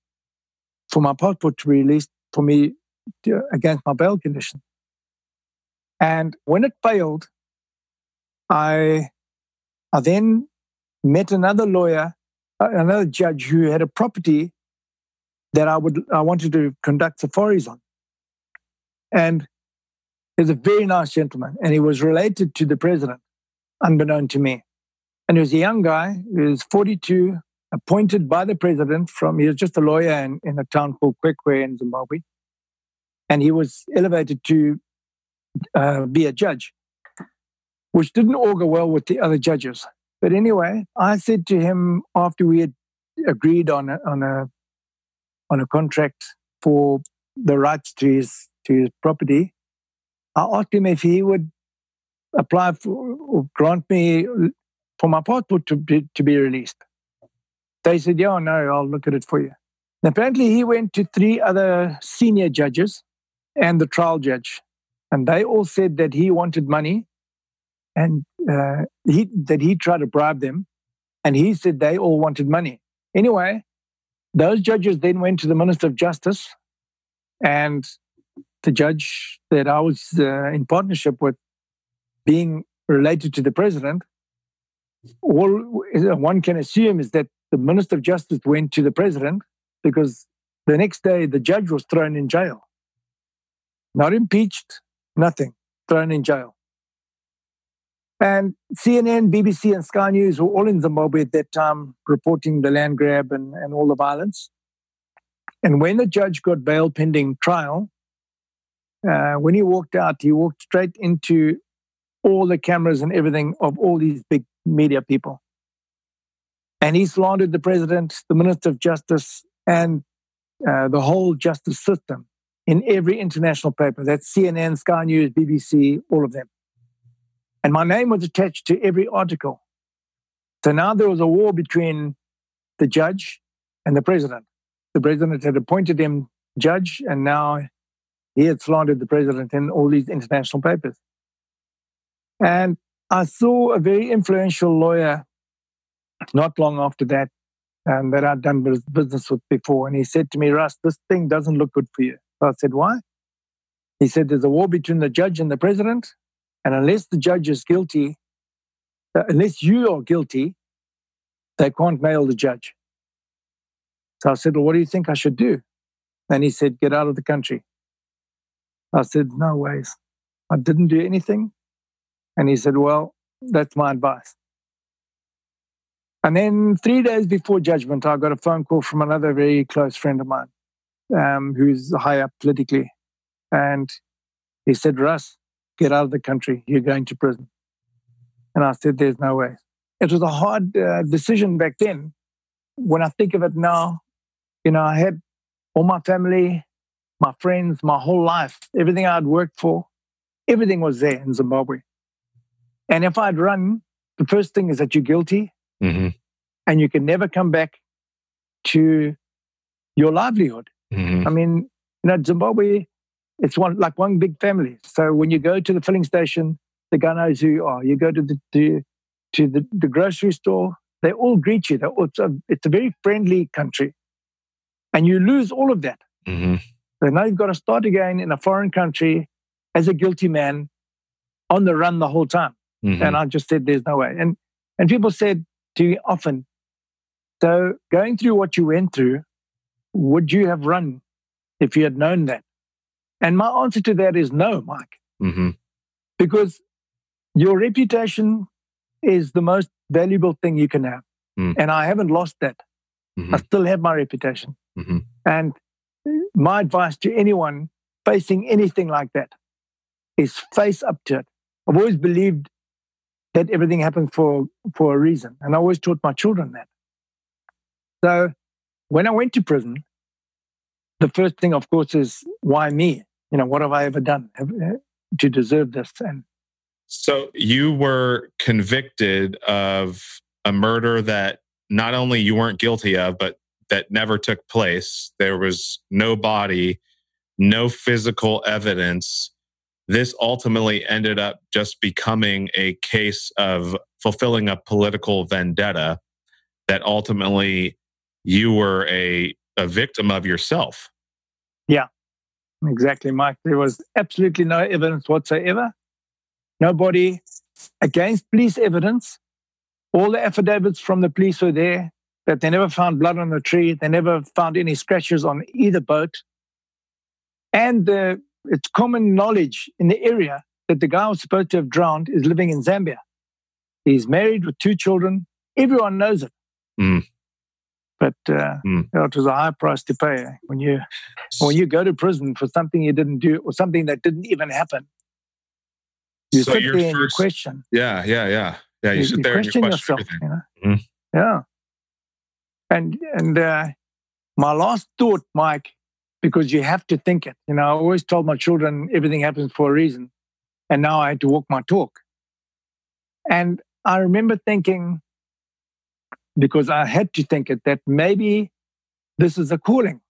for my passport to be released for me to, against my bail condition. And when it failed, I, I then met another lawyer, uh, another judge who had a property that I would I wanted to conduct safaris on. And he's a very nice gentleman, and he was related to the president, unbeknown to me. And he was a young guy, he was 42, appointed by the president from, he was just a lawyer in, in a town called Kwekwe in Zimbabwe. And he was elevated to uh, be a judge, which didn't augur well with the other judges. But anyway, I said to him after we had agreed on a, on a on a contract for the rights to his to his property, I asked him if he would apply for or grant me for my passport to be, to be released. They said, "Yeah, no, I'll look at it for you." And apparently, he went to three other senior judges and the trial judge, and they all said that he wanted money, and uh, he that he tried to bribe them, and he said they all wanted money. Anyway, those judges then went to the Minister of Justice, and the judge that I was uh, in partnership with, being related to the president, all one can assume is that the Minister of Justice went to the president because the next day the judge was thrown in jail. Not impeached, nothing, thrown in jail. And CNN, BBC, and Sky News were all in Zimbabwe at that time reporting the land grab and, and all the violence. And when the judge got bail pending trial, uh, when he walked out, he walked straight into all the cameras and everything of all these big media people. And he slandered the president, the minister of justice, and uh, the whole justice system in every international paper. That's CNN, Sky News, BBC, all of them. And my name was attached to every article. So now there was a war between the judge and the president. The president had appointed him judge, and now he had slandered the president in all these international papers. And I saw a very influential lawyer not long after that, and that I'd done business with before. And he said to me, Russ, this thing doesn't look good for you. So I said, Why? He said, There's a war between the judge and the president. And unless the judge is guilty, uh, unless you are guilty, they can't nail the judge. So I said, Well, what do you think I should do? And he said, Get out of the country. I said, No ways. I didn't do anything. And he said, Well, that's my advice. And then three days before judgment, I got a phone call from another very close friend of mine um, who's high up politically. And he said, Russ, get out of the country. You're going to prison. And I said, There's no way. It was a hard uh, decision back then. When I think of it now, you know, I had all my family, my friends, my whole life, everything I'd worked for, everything was there in Zimbabwe. And if I'd run, the first thing is that you're guilty mm-hmm. and you can never come back to your livelihood. Mm-hmm. I mean, you know, Zimbabwe, it's one like one big family. So when you go to the filling station, the guy knows who you are. You go to the to, to the, the grocery store, they all greet you. It's a, it's a very friendly country. And you lose all of that. Mm-hmm. So now you've got to start again in a foreign country as a guilty man on the run the whole time. Mm-hmm. And I just said, there's no way. And, and people said to me often, so going through what you went through, would you have run if you had known that? And my answer to that is no, Mike. Mm-hmm. Because your reputation is the most valuable thing you can have. Mm. And I haven't lost that. Mm-hmm. I still have my reputation. Mm-hmm. And my advice to anyone facing anything like that is face up to it. I've always believed that everything happens for, for a reason. And I always taught my children that. So when I went to prison, the first thing, of course, is why me? You know, what have I ever done uh, to deserve this? And so you were convicted of a murder that not only you weren't guilty of, but that never took place. There was no body, no physical evidence. This ultimately ended up just becoming a case of fulfilling a political vendetta that ultimately you were a, a victim of yourself. Yeah, exactly, Mike. There was absolutely no evidence whatsoever. Nobody against police evidence. All the affidavits from the police were there that they never found blood on the tree. They never found any scratches on either boat. And uh, it's common knowledge in the area that the guy who was supposed to have drowned is living in Zambia. He's married with two children. Everyone knows it. Mm. But uh, mm. it was a high price to pay when you when you go to prison for something you didn't do or something that didn't even happen. You so sit there first, and you question. Yeah, yeah, yeah, yeah. You, you sit there question, and you question yourself. You know? mm. Yeah. And and uh, my last thought, Mike, because you have to think it. You know, I always told my children everything happens for a reason, and now I had to walk my talk. And I remember thinking, because I had to think it, that maybe this is a calling.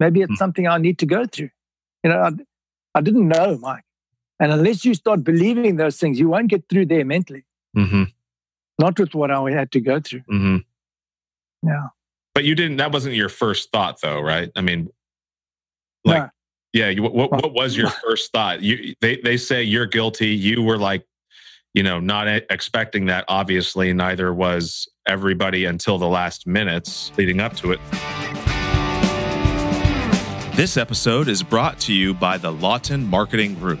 Maybe it's mm. something I need to go through. You know, I, I didn't know, Mike. And unless you start believing those things, you won't get through there mentally. Mm-hmm. Not with what I had to go through. Mm-hmm. Yeah. But you didn't, that wasn't your first thought though, right? I mean, like, no. yeah, you, what, what was your first thought? You, they, they say you're guilty. You were like, you know, not expecting that. Obviously, neither was everybody until the last minutes leading up to it. This episode is brought to you by the Lawton Marketing Group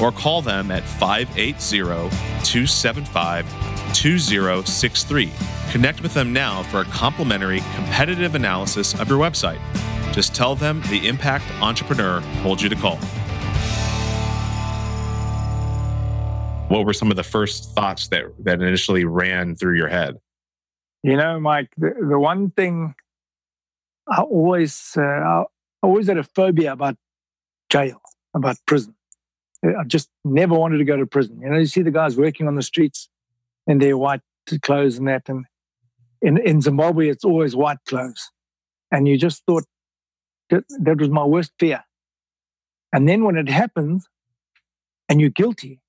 or call them at 580 275 2063 Connect with them now for a complimentary competitive analysis of your website. Just tell them the Impact Entrepreneur told you to call. What were some of the first thoughts that, that initially ran through your head? You know, Mike, the, the one thing I always, uh, I always had a phobia about jail, about prison. I just never wanted to go to prison. You know, you see the guys working on the streets in their white clothes and that, and in, in Zimbabwe, it's always white clothes. And you just thought that, that was my worst fear. And then when it happens and you're guilty,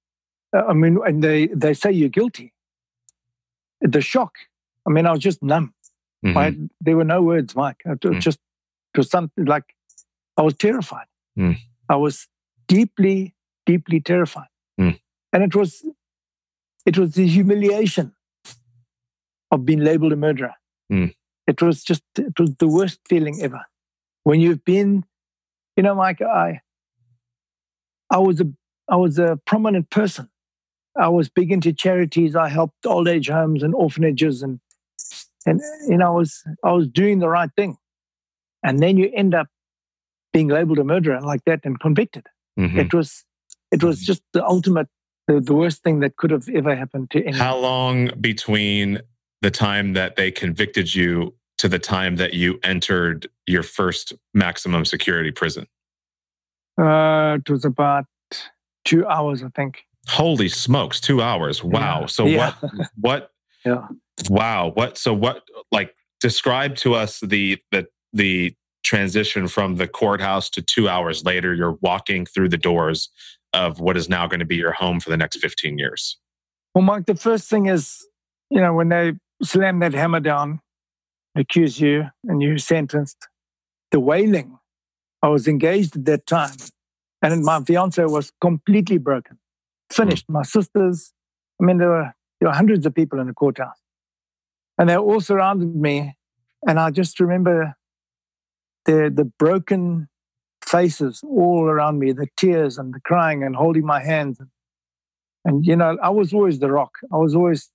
uh, I mean, and they, they say you're guilty, the shock, I mean, I was just numb. Mm-hmm. I, there were no words, Mike. It was mm. just, it was something like I was terrified. Mm. I was deeply, deeply terrified. Mm. And it was, it was the humiliation of being labeled a murderer. Mm. It was just, it was the worst feeling ever. When you've been, you know, Mike, I, I was a, I was a prominent person. I was big into charities. I helped old age homes and orphanages, and and you know, I was I was doing the right thing. And then you end up being labeled a murderer like that and convicted. Mhm. It was it was just the ultimate, the, the worst thing that could have ever happened to anyone. How long between the time that they convicted you to the time that you entered your first maximum security prison? Uh, it was about two hours, I think. Holy smokes, two hours. Wow. Yeah. So Yeah. what what Yeah. wow. What so what like describe to us the the the transition from the courthouse to two hours later, you're walking through the doors of what is now going to be your home for the next 15 years. Well, Mike, the first thing is, you know, when they slam that hammer down, accuse you, and you sentenced, the wailing. I was engaged at that time, and my fiance was completely broken, hmm. finished. My sisters, I mean, there were there were hundreds of people in the courthouse, and they all surrounded me, and I just remember the the broken faces all around me, the tears and the crying and holding my hands. And you know, I was always the rock. I was always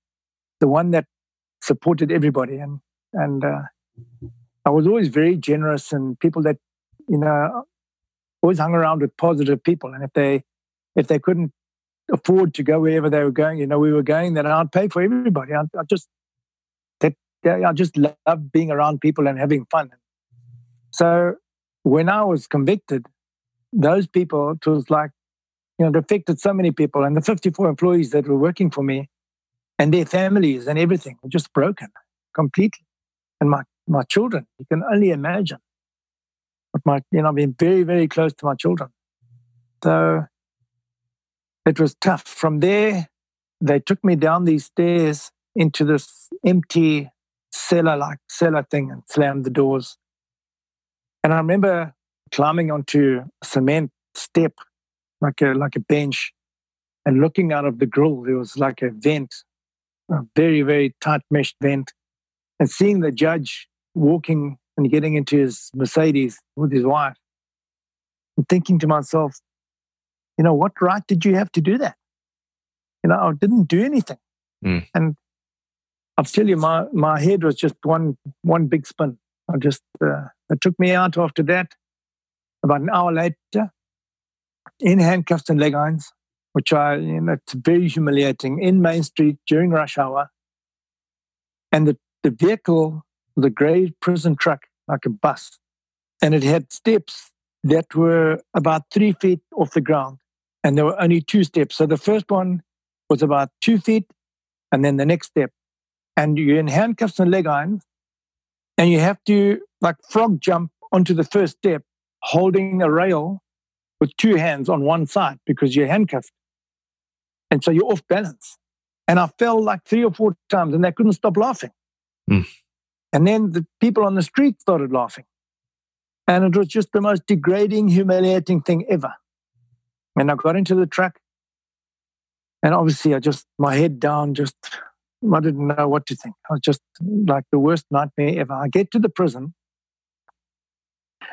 the one that supported everybody, and and uh, I was always very generous and people that you know always hung around with positive people. And if they if they couldn't afford to go wherever they were going, you know, we were going, then I'd pay for everybody. I, I just that I just love being around people and having fun. So when I was convicted, those people, it was like, you know, it affected so many people. And the 54 employees that were working for me and their families and everything were just broken completely. And my, my children, you can only imagine. But my, you know, I've been very, very close to my children. So it was tough. From there, they took me down these stairs into this empty cellar like cellar thing and slammed the doors. And I remember climbing onto a cement step, like a like a bench, and looking out of the grill. There was like a vent, a very very tight meshed vent, and seeing the judge walking and getting into his Mercedes with his wife, and thinking to myself, you know, what right did you have to do that? You know, I didn't do anything, Mm. and I'll tell you, my my head was just one one big spin. I just uh, it took me out after that. About an hour later, in handcuffs and leg irons, which I you know it's very humiliating in Main Street during rush hour. And the the vehicle was a grey prison truck, like a bus, and it had steps that were about three feet off the ground, and there were only two steps. So the first one was about two feet, and then the next step, and you're in handcuffs and leg irons, and you have to like frog jump onto the first step holding a rail with two hands on one side because you're handcuffed. And so you're off balance. And i fell like three or four times and they couldn't stop laughing. Hmm. and then the people on the street started laughing. And it was just the most degrading humiliating thing ever. And i got into the truck and obviously i just my head down just I didn't know what to think. I was just like the worst nightmare ever. I get to the prison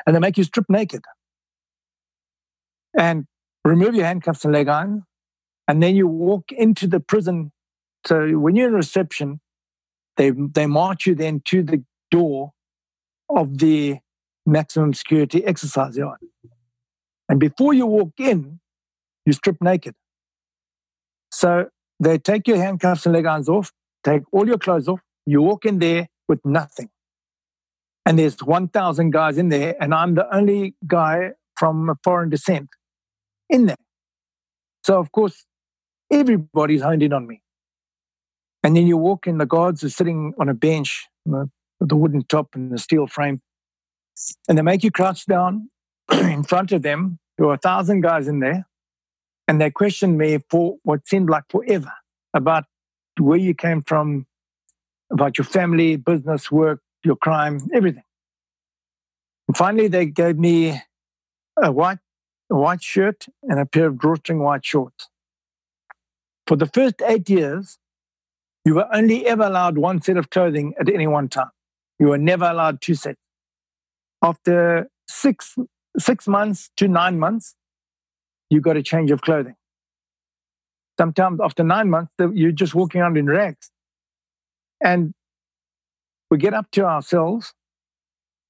and they make you strip naked and remove your handcuffs and leg iron. And then you walk into the prison. So when you're in reception, they, they march you then to the door of the maximum security exercise yard. And before you walk in, you strip naked. So they take your handcuffs and leg irons off, take all your clothes off. You walk in there with nothing. And there's 1,000 guys in there, and I'm the only guy from foreign descent in there. So, of course, everybody's honed in on me. And then you walk in, the guards are sitting on a bench with the wooden top and the steel frame. And they make you crouch down in front of them. There were a thousand guys in there. And they questioned me for what seemed like forever about where you came from, about your family, business, work, your crime, everything. And finally, they gave me a white, a white shirt, and a pair of drawstring white shorts. For the first eight years, you were only ever allowed one set of clothing at any one time. You were never allowed two sets. After six, six months to nine months, you got a change of clothing. Sometimes after nine months, you're just walking around in rags. And we get up to our cells,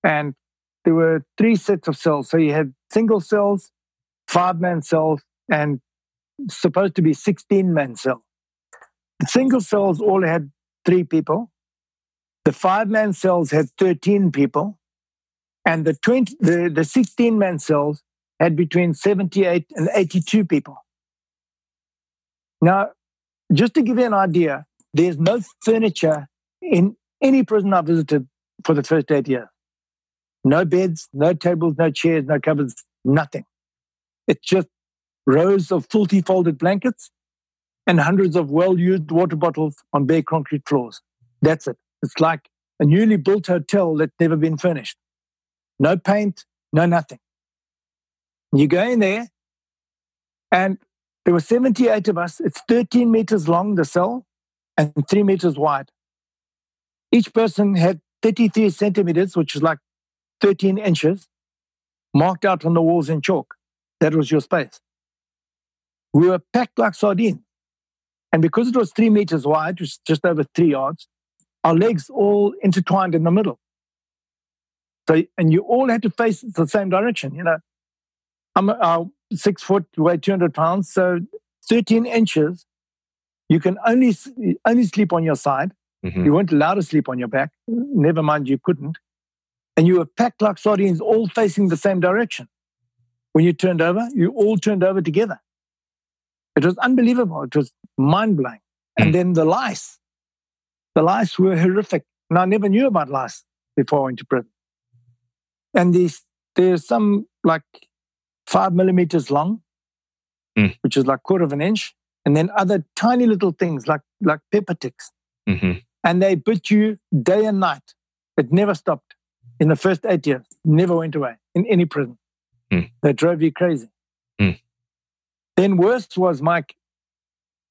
and there were three sets of cells. So you had single cells, five man cells, and supposed to be 16 man cells. The single cells all had three people. The five man cells had 13 people. And the, 20, the, the 16 man cells had between 78 and 82 people. Now, just to give you an idea, there's no furniture in any prison I visited for the first eight years. No beds, no tables, no chairs, no cupboards, nothing. It's just rows of fully folded blankets and hundreds of well used water bottles on bare concrete floors. That's it. It's like a newly built hotel that's never been furnished. No paint, no nothing. You go in there, and there were 78 of us. It's 13 meters long, the cell, and three meters wide. Each person had 33 centimeters, which is like 13 inches, marked out on the walls in chalk. That was your space. We were packed like sardines. And because it was three meters wide, which is just over three yards, our legs all intertwined in the middle. So, and you all had to face the same direction. You know, I'm six foot, weigh 200 pounds, so 13 inches. You can only only sleep on your side. Mm-hmm. You weren't allowed to sleep on your back. Never mind, you couldn't. And you were packed like sardines, all facing the same direction. When you turned over, you all turned over together. It was unbelievable. It was mind blowing. Mm. And hmm. then the lice. The lice were horrific. And I never knew about lice before I went to prison. And these, there's some like five millimeters long, mm. which is like quarter of an inch, and then other tiny little things like like pepper ticks. Mm-hmm. And they bit you day and night. It never stopped. In the first eight years, never went away in any prison. Mm. They drove you crazy. Mm. Then worse was Mike.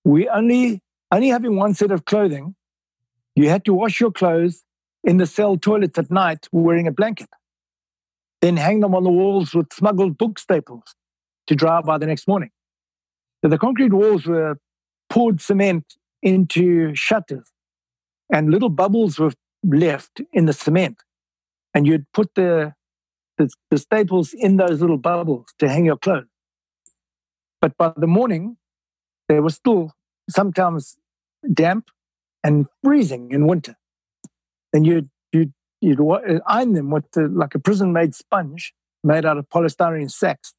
We only only having one set of clothing. You had to wash your clothes in the cell toilets at night wearing a blanket. Then hang them on the walls with smuggled book staples to dry by the next morning. So the concrete walls were poured cement into shutters and little bubbles were left in the cement. And you'd put the, the, the staples in those little bubbles to hang your clothes. But by the morning, they were still sometimes damp and freezing in winter. And you'd, you'd, you'd iron them with the, like a prison made sponge made out of polystyrene sacks.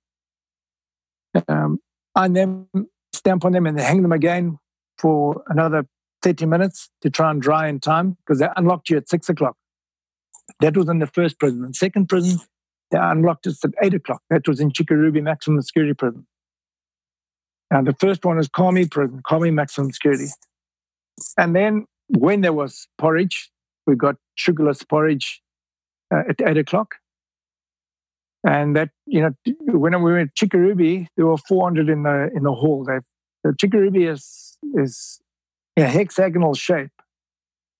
Um, iron them, stamp on them, and then hang them again for another 30 minutes to try and dry in time because they unlocked you at six o'clock. That was in the first prison. The second prison, they unlocked us at eight o'clock. That was in Chikurubi Maximum Security Prison. And the first one is Khami Prison, Khami Maximum Security. And then when there was porridge, we got sugarless porridge uh, at eight o'clock. And that, you know, when we were at Chikurubi, there were 400 in the in the hall. They, the Chikurubi is is a hexagonal shape.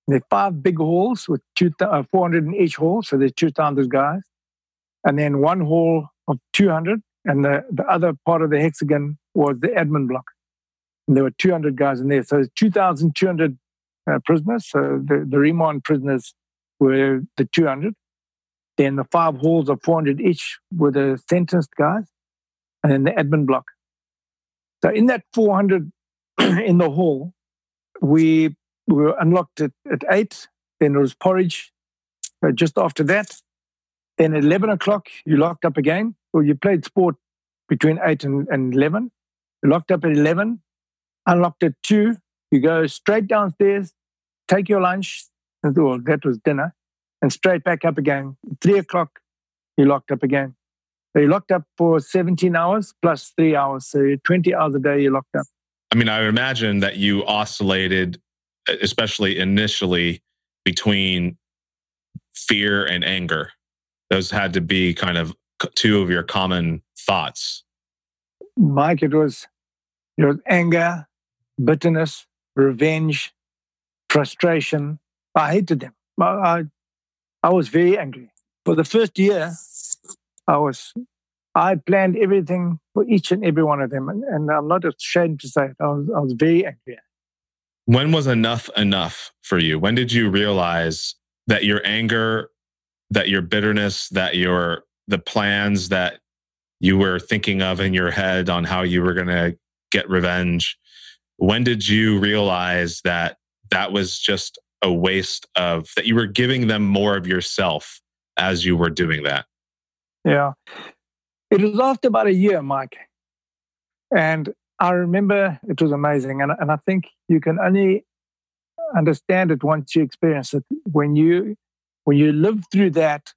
There are five big halls with two, uh, 400 in each hall, so there's 2,000 guys. And then one hall of 200, and the, the other part of the hexagon was the admin block. And there were 200 guys in there. So 2,200 uh, prisoners. So the, the remand prisoners were the 200. Then the five halls of 400 each were the sentenced guys. And then the admin block. So in that 400 in the hall, we, we were unlocked at, at 8. Then there was porridge uh, just after that. Then at 11 o'clock, you locked up again. Or you played sport between 8 and, and 11 locked up at 11, unlocked at 2. You go straight downstairs, take your lunch, well, that was dinner, and straight back up again. 3 o'clock, you locked up again. So you locked up for 17 hours plus three hours. So 20 hours a day you locked up. I mean, I imagine that you oscillated, especially initially, between fear and anger. Those had to be kind of two of your common thoughts Mike, it was, it was anger, bitterness, revenge, frustration. I hated them. I, I, I was very angry. For the first year, I was, I planned everything for each and every one of them. And, and I'm not ashamed to say it. I was, I was very angry. When was enough enough for you? When did you realize that your anger, that your bitterness, that your, the plans that you were thinking of in your head on how you were going to get revenge, when did you realize that that was just a waste of, that you were giving them more of yourself as you were doing that? Yeah. It was after about a year, Mike. And I remember it was amazing. And, and I think you can only understand it once you experience it. When you when you live through that,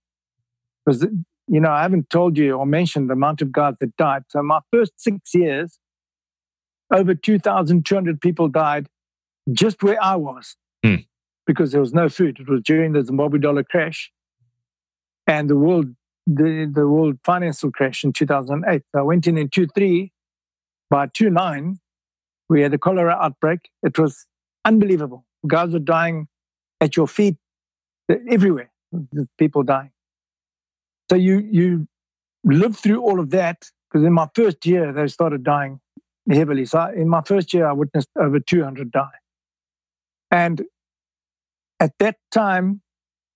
because you know, I haven't told you or mentioned the amount of guys that died. So my first six years, over 2,200 people died just where I was hmm. because there was no food. It was during the Zimbabwe dollar crash and the world the, the world financial crash in 2008. So I went in in 2-3. By 2-9, we had a cholera outbreak. It was unbelievable. Guys were dying at your feet everywhere. People dying. So you you live through all of that because in my first year they started dying heavily. So in my first year I witnessed over 200 die, and at that time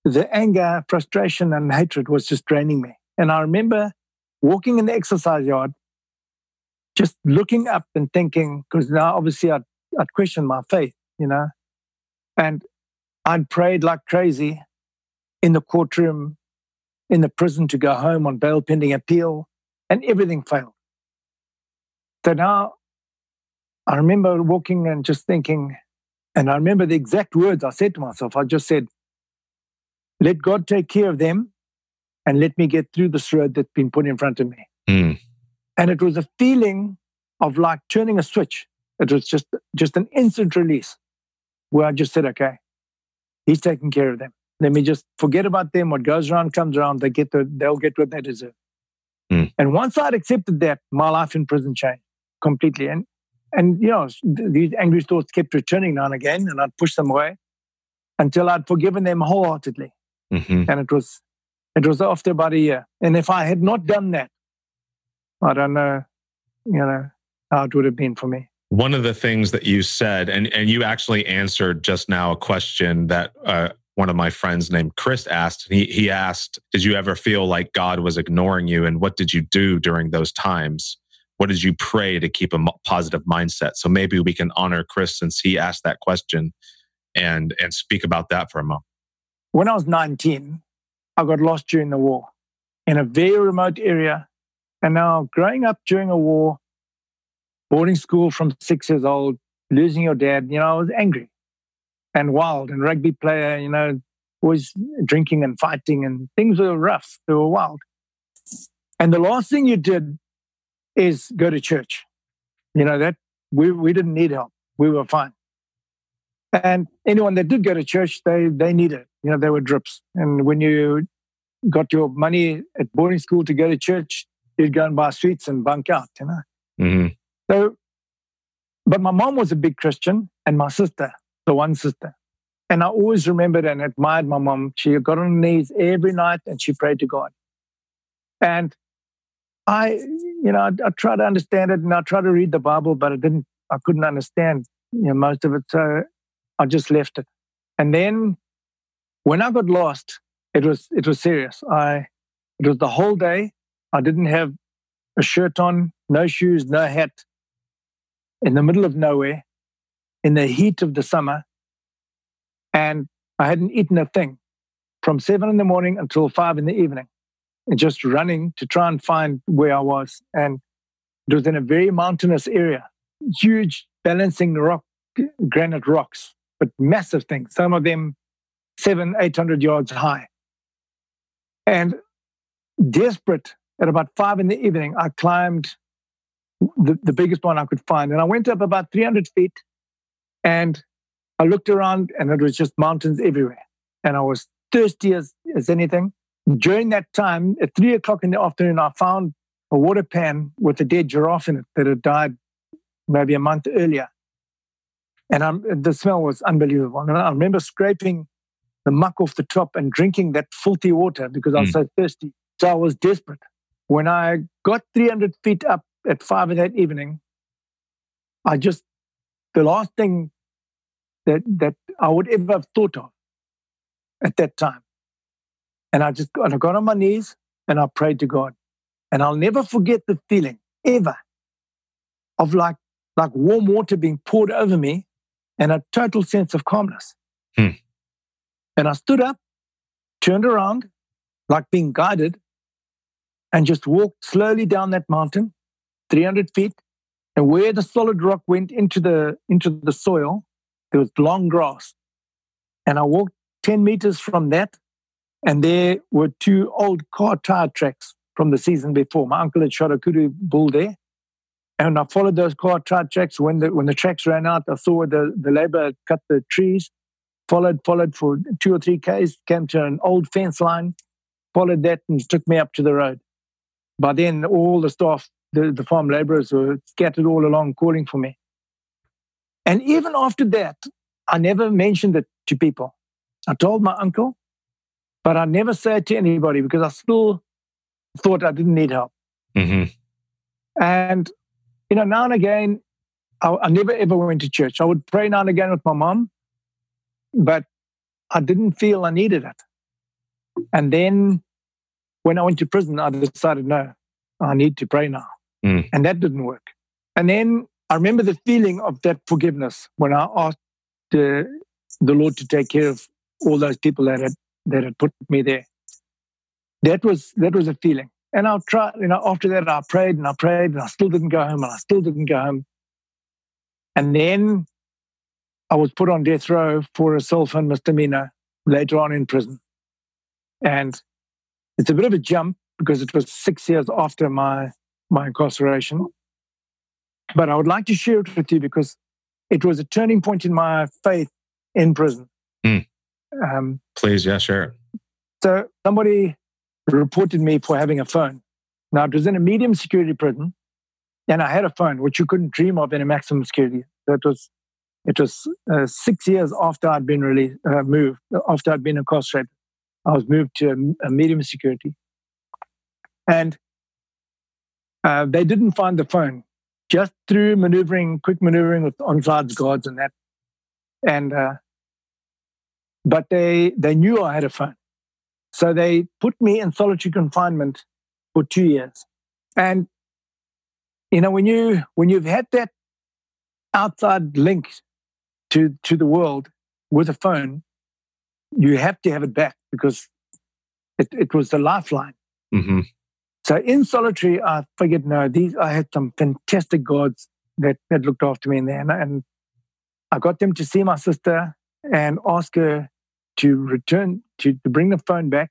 the anger, frustration, and hatred was just draining me. And I remember walking in the exercise yard, just looking up and thinking, because now obviously I'd, I'd questioned my faith, you know, and I'd prayed like crazy in the courtroom, in the prison to go home on bail pending appeal, and everything failed. So now I remember walking and just thinking, and I remember the exact words I said to myself. I just said, let God take care of them and let me get through this road that's been put in front of me. Mm. And it was a feeling of like turning a switch. It was just, just an instant release where I just said, okay, he's taking care of them. Let me just forget about them. What goes around comes around. They get the, they'll get what they deserve. Mm. And once I'd accepted that, my life in prison changed completely. And and you know, these angry thoughts kept returning now and again, and I'd push them away until I'd forgiven them wholeheartedly. Mm-hmm. And it was it was after about a year. And if I had not done that, I don't know, you know, how it would have been for me. One of the things that you said, and, and you actually answered just now a question that uh, one of my friends named Chris asked. He, he asked, Did you ever feel like God was ignoring you? And what did you do during those times? What did you pray to keep a positive mindset? So maybe we can honor Chris since he asked that question and, and speak about that for a moment. When I was 19, I got lost during the war in a very remote area. And now, growing up during a war, boarding school from six years old, losing your dad, you know, I was angry and wild and rugby player, you know, always drinking and fighting and things were rough. They were wild. And the last thing you did is go to church. You know, that we, we didn't need help. We were fine. And anyone that did go to church, they, they needed. You know, they were drips. And when you got your money at boarding school to go to church, you'd go and buy sweets and bunk out, you know. Mm-hmm. So, but my mom was a big Christian and my sister, the one sister. And I always remembered and admired my mom. She got on her knees every night and she prayed to God. And I, you know, I, I tried to understand it and I tried to read the Bible, but I didn't, I couldn't understand, you know, most of it. So I just left it. And then when I got lost, it was it was serious. I it was the whole day. I didn't have a shirt on, no shoes, no hat, in the middle of nowhere, in the heat of the summer, and I hadn't eaten a thing from seven in the morning until five in the evening, just running to try and find where I was. And it was in a very mountainous area, huge balancing rock, granite rocks, but massive things. Some of them seven, 800 yards high. And desperate, at about five in the evening, I climbed the, the biggest one I could find. And I went up about 300 feet and I looked around and it was just mountains everywhere. And I was thirsty as, as anything. During that time, at three o'clock in the afternoon, I found a water pan with a dead giraffe in it that had died maybe a month earlier. And I'm, the smell was unbelievable. And I remember scraping the muck off the top and drinking that filthy water because I was mm. so thirsty. So I was desperate. When I got 300 feet up at five of that evening, I just, the last thing that, that I would ever have thought of at that time. And I just got, I got on my knees and I prayed to God. And I'll never forget the feeling ever of like, like warm water being poured over me and a total sense of calmness. Hmm. And I stood up, turned around, like being guided, and just walked slowly down that mountain, 300 feet. And where the solid rock went into the, into the soil, there was long grass. And I walked 10 meters from that, and there were two old car tire tracks from the season before. My uncle had shot a kudu bull there. And I followed those car tire tracks. When the, when the tracks ran out, I saw the, the labor cut the trees, followed, followed for two or three Ks, came to an old fence line, followed that, and took me up to the road. By then, all the staff, the, the farm laborers were scattered all along calling for me. And even after that, I never mentioned it to people. I told my uncle, but I never said to anybody because I still thought I didn't need help. Mm-hmm. And, you know, now and again, I, I, never ever went to church. I would pray now and again with my mom, but I didn't feel I needed it. And then when I went to prison, I decided, no, I need to pray now. Mm. And that didn't work. And then I remember the feeling of that forgiveness when I asked the, the Lord to take care of all those people that had that had put me there. That was that was a feeling. And I'll try, you know, after that I prayed and I prayed and I still didn't go home and I still didn't go home. And then I was put on death row for a cell phone misdemeanor later on in prison. And it's a bit of a jump because it was six years after my my incarceration. But I would like to share it with you because it was a turning point in my faith in prison. Mm. Um, Please, yeah, sure. So somebody reported me for having a phone. Now it was in a medium security prison, and I had a phone, which you couldn't dream of in a maximum security. That was it was uh, six years after I'd been released, uh, moved, after I'd been incarcerated. I was moved to a, a medium security, and uh, they didn't find the phone just through maneuvering, quick maneuvering with on-side guards and that. And uh, but they they knew I had a phone, so they put me in solitary confinement for two years. And you know when you when you've had that outside link to to the world with a phone, you have to have it back because it, it was the lifeline. Mm-hmm. So in solitary, I figured, no, these I had some fantastic gods that, that looked after me in there. And, and I got them to see my sister and ask her to return, to, to bring the phone back,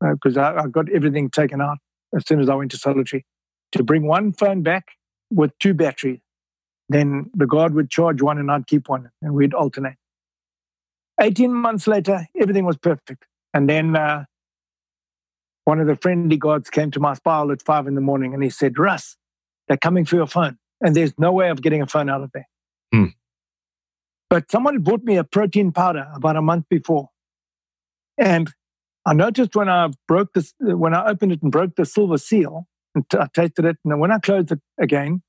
because uh, I, I got everything taken out as soon as I went to solitary, to bring one phone back with two batteries. Then the guard would charge one and I'd keep one, and we'd alternate. 18 months later, everything was perfect. And then uh, one of the friendly guards came to my spiral at five in the morning and he said, Russ, they're coming for your phone. And there's no way of getting a phone out of there. Hmm. But someone bought me a protein powder about a month before. And I noticed when I broke this, when I opened it and broke the silver seal, and I tasted it, and when I closed it again,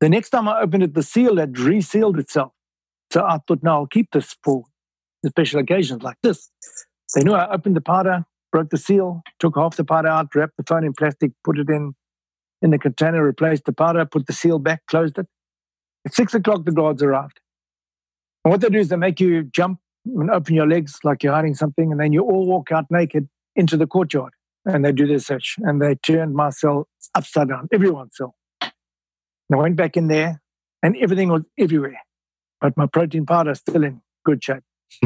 the next time I opened it, the seal had resealed itself. So I thought, no, I'll keep this for special occasions like this. They knew I opened the powder, broke the seal, took half the powder out, wrapped the phone in plastic, put it in in the container, replaced the powder, put the seal back, closed it. At six o'clock, the guards arrived. And what they do is they make you jump and open your legs like you're hiding something, and then you all walk out naked into the courtyard. And they do their search, and they turned my cell upside down, everyone's cell. And I went back in there, and everything was everywhere, but my protein powder still in good shape.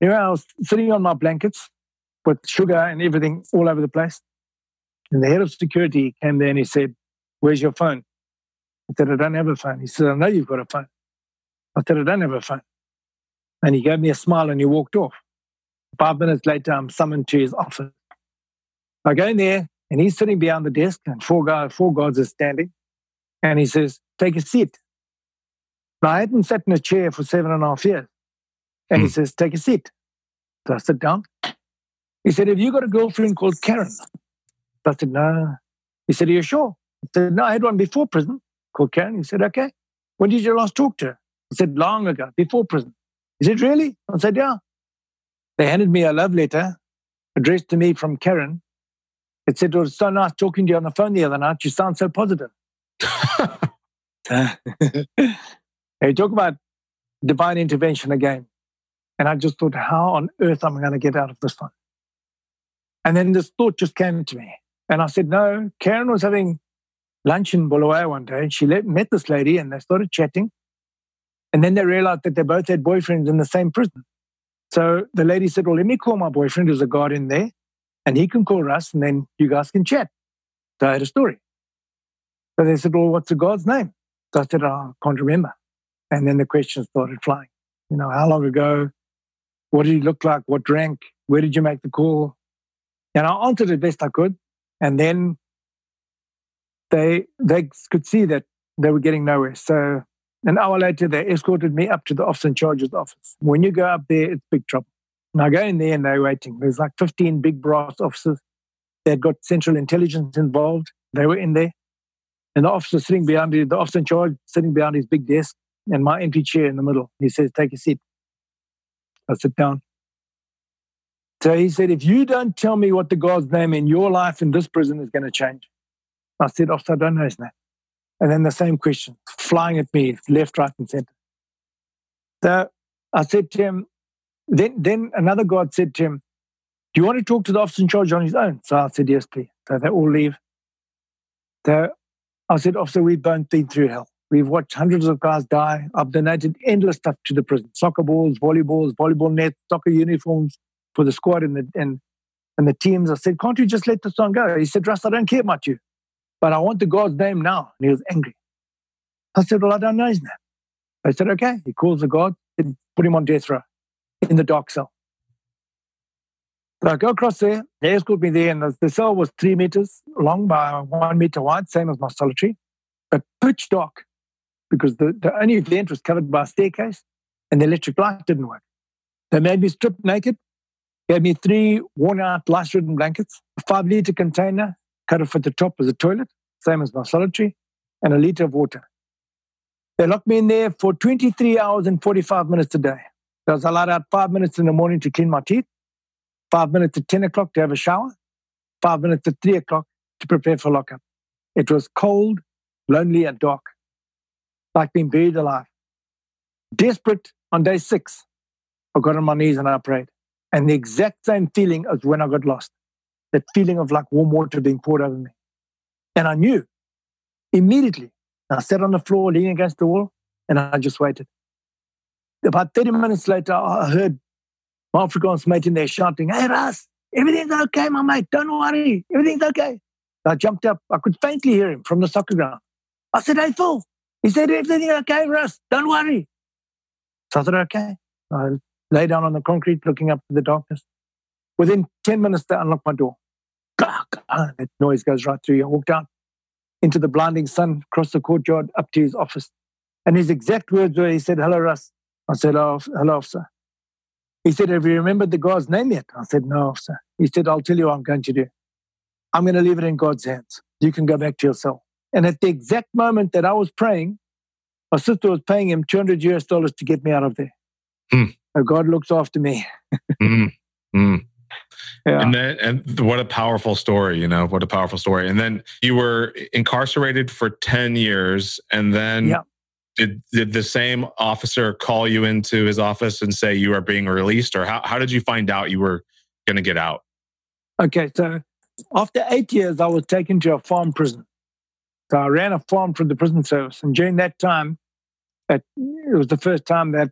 Here I was sitting on my blankets, with sugar and everything all over the place. And the head of security came there and he said, Where's your phone? I said, I don't have a phone. He said, I know you've got a phone. I said, I don't have a phone. And he gave me a smile and he walked off. Five minutes later, I'm summoned to his office. I go in there and he's sitting behind the desk, and four guys, four guards are standing, and he says, "Take a seat." Now, I hadn't sat in a chair for seven and a half years, and he hmm. says, "Take a seat." So I sit down. He said, "Have you got a girlfriend called Karen?" I said, "No." He said, "Are you sure?" I said, "No, I had one before prison called Karen." He said, "Okay." When did you last talk to her? I said, "Long ago, before prison." He said, "Really?" I said, "Yeah." They handed me a love letter addressed to me from Karen. It said, oh, It was so nice talking to you on the phone the other night. You sound so positive. hey, talk about divine intervention again. And I just thought, how on earth am I going to get out of this one? And then this thought just came to me. And I said, no, Karen was having lunch in Bulawayo one day. And she met this lady and they started chatting. And then they realized that they both had boyfriends in the same prison. So the lady said, Well, let me call my boyfriend who's a guard in there, and he can call us, and then you guys can chat. So I had a story. So they said, Well, what's the guard's name? So I said, oh, I can't remember. And then the questions started flying. You know, how long ago? What did he look like? What rank? Where did you make the call? And I answered as best I could. And then they they could see that they were getting nowhere. So an hour later, they escorted me up to the officer in charge's office. When you go up there, it's big trouble. And I go in there and they're waiting. There's like 15 big brass officers. They'd got central intelligence involved. They were in there. And the officer sitting behind the officer in charge sitting behind his big desk and my empty chair in the middle. He says, Take a seat. I sit down. So he said, If you don't tell me what the God's name in your life in this prison is going to change. I said, Officer, I don't know his name. And then the same question flying at me left, right, and center. So I said to him, then, then another guard said to him, Do you want to talk to the officer in charge on his own? So I said, Yes, please. So they all leave. So I said, Officer, we've both been through hell. We've watched hundreds of guys die. I've donated endless stuff to the prison soccer balls, volleyballs, volleyball nets, soccer uniforms for the squad and the, and, and the teams. I said, Can't you just let this one go? He said, Russ, I don't care about you but I want the God's name now. And he was angry. I said, Well, I don't know his name. I said, Okay. He calls the God and put him on death row in the dark cell. So I go across there. They escort me there, and the, cell was three meters long by one meter wide, same as my solitary, but pitch dark because the, the only vent was covered by a staircase and the electric light didn't work. They made me strip naked, gave me three worn out lice ridden blankets, a five liter container, cut off at the top as a toilet, same as my solitary, and a liter of water. They locked me in there for 23 hours and 45 minutes a day. I was allowed out five minutes in the morning to clean my teeth, five minutes at 10 o'clock to have a shower, five minutes at 3 o'clock to prepare for lockup. It was cold, lonely, and dark, like being buried alive. Desperate on day six, I got on my knees and I prayed. And the exact same feeling as when I got lost that feeling of like warm water being poured over me. And I knew immediately. I sat on the floor, leaning against the wall, and I just waited. About 30 minutes later, I heard my Afrikaans mate in there shouting, Hey, Russ, everything's okay, my mate. Don't worry. Everything's okay. I jumped up. I could faintly hear him from the soccer ground. I said, Hey, Phil. He said, Everything's okay, Russ. Don't worry. So I said, Okay. I lay down on the concrete, looking up to the darkness. Within 10 minutes, they unlocked my door. That noise goes right through you. I walked out into the blinding sun, across the courtyard, up to his office. And his exact words were, he said, hello, Russ. I said, oh, hello, officer. He said, have you remembered the guy's name yet? I said, no, officer. He said, I'll tell you what I'm going to do. I'm going to leave it in God's hands. You can go back to your cell. And at the exact moment that I was praying, my sister was paying him 200 US dollars to get me out of there. Mm. So God looks after me. mm. Mm. Yeah. And then, and what a powerful story, you know, what a powerful story. And then you were incarcerated for 10 years. And then yeah. did, did the same officer call you into his office and say you are being released? Or how, how did you find out you were going to get out? Okay. So after eight years, I was taken to a farm prison. So I ran a farm for the prison service. And during that time, it was the first time that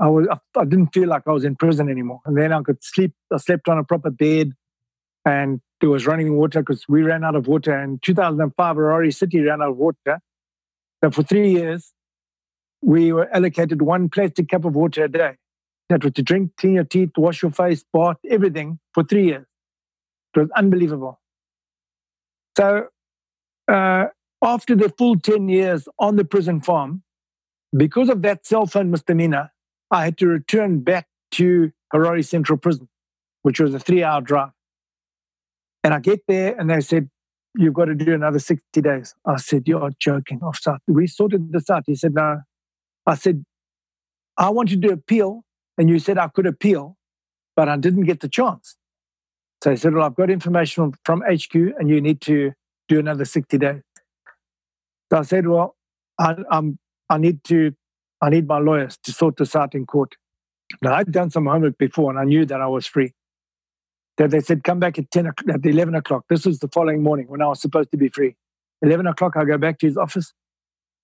I was I didn't feel like I was in prison anymore. And then I could sleep. I slept on a proper bed, and there was running water because we ran out of water. In 2005, Harare City ran out of water. So for three years, we were allocated one plastic cup of water a day. That was to drink, clean your teeth, wash your face, bath, everything for three years. It was unbelievable. So uh, after the full 10 years on the prison farm, because of that cell phone misdemeanor, I had to return back to Harare Central Prison, which was a three hour drive. And I get there and they said, You've got to do another 60 days. I said, You're joking. Off. We sorted this out. He said, No. I said, I wanted to appeal. And you said I could appeal, but I didn't get the chance. So he said, Well, I've got information from HQ and you need to do another 60 days. So I said, Well, I, I'm, I need to, I need my lawyers to sort this out in court. Now, I'd done some homework before and I knew that I was free. That they said, come back at 10 at 11 o'clock. This was the following morning when I was supposed to be free. 11 o'clock, I go back to his office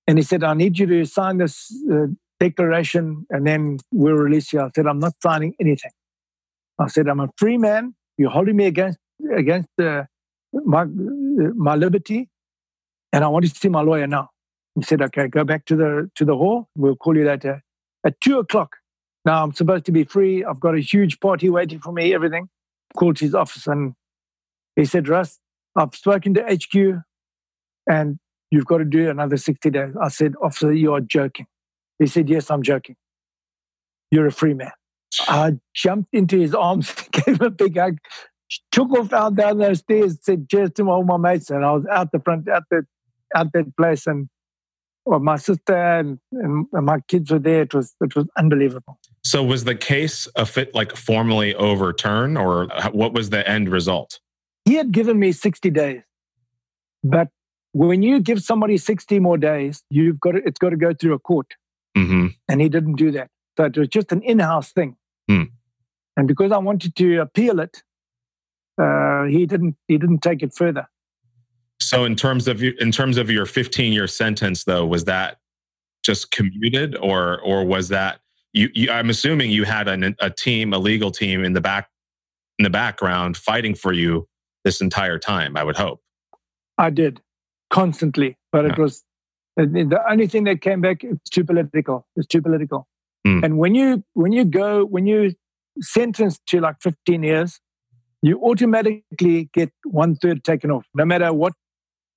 and he said, I need you to sign this uh, declaration and then we'll release you. I said, I'm not signing anything. I said, I'm a free man. You're holding me against, against uh, my, my liberty and I want to see my lawyer now. He said, okay, go back to the, to the hall. We'll call you later. Uh, at two o'clock, now I'm supposed to be free. I've got a huge party waiting for me, everything. Called his office and he said, Russ, I've spoken to HQ and you've got to do another 60 days. I said, Officer, you are joking. He said, Yes, I'm joking. You're a free man. I jumped into his arms, gave him a big hug, took off out down those stairs, said cheers to all my mates, and I was out the front, out the out that place, and well, my sister and, and, my kids were there. It was it was unbelievable. So was the case a fit like formally overturned, or what was the end result? He had given me sixty days, but when you give somebody sixty more days, you've got to, it's got to go through a court, mm-hmm. and he didn't do that. So it was just an in-house thing. Mm. And because I wanted to appeal it, uh, he didn't he didn't take it further. So in terms of in terms of your 15 year sentence, though, was that just commuted, or or was that you? you I'm assuming you had an, a team, a legal team in the back in the background fighting for you this entire time. I would hope. I did constantly, but yeah. it was the only thing that came back. It's too political. It's too political. Mm. And when you when you go when you sentenced to like 15 years, you automatically get one third taken off, no matter what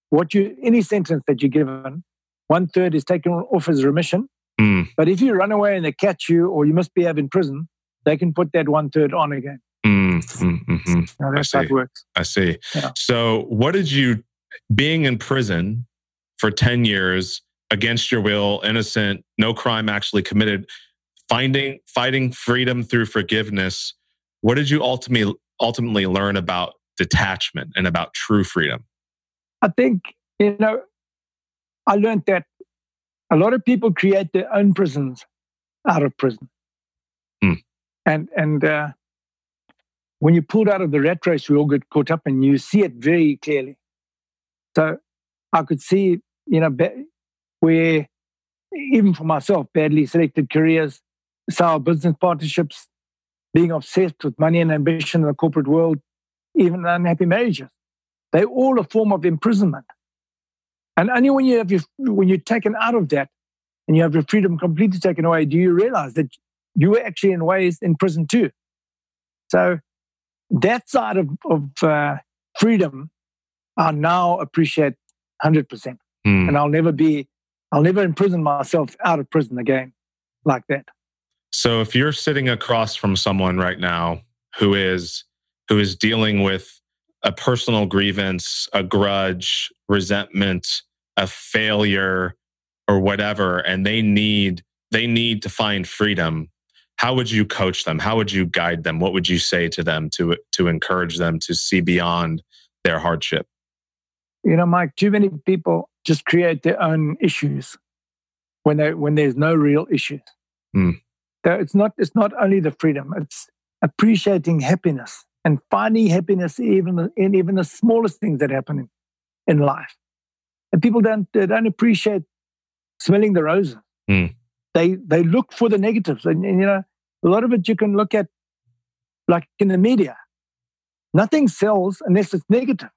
what you any sentence that you're given, one third is taken off as remission. Mm. But if you run away and they catch you, or you must be in prison, they can put that one third on again. Mm, mm-hmm. That's how it works. I see. Yeah. So, what did you, being in prison for 10 years against your will, innocent, no crime actually committed, finding, fighting freedom through forgiveness, what did you ultimately, ultimately learn about detachment and about true freedom? I think, you know, I learned that a lot of people create their own prisons out of prison. Mm. And, and, uh, when you pulled out of the rat race, we all get caught up and you see it very clearly. So I could see, you know, where even for myself, badly selected careers, sour business partnerships, being obsessed with money and ambition in the corporate world, even unhappy marriages. They're all a form of imprisonment. And only when you have your, when you're taken out of that and you have your freedom completely taken away, do you realize that you were actually in ways in prison too. So that side of, of uh, freedom, I now appreciate 100%. Mm. And I'll never be, I'll never imprison myself out of prison again like that. So if you're sitting across from someone right now who is, who is dealing with a personal grievance, a grudge, resentment, a failure, or whatever, and they need they need to find freedom. How would you coach them? How would you guide them? What would you say to them to to encourage them to see beyond their hardship? You know, Mike, too many people just create their own issues when they when there's no real issues. Mm. So it's not it's not only the freedom; it's appreciating happiness and finding happiness even in even the smallest things that happen in, in life. And people don't they don't appreciate smelling the roses. Mm. They they look for the negatives, and, and, you know a lot of it you can look at, like in the media. Nothing sells unless it's negative.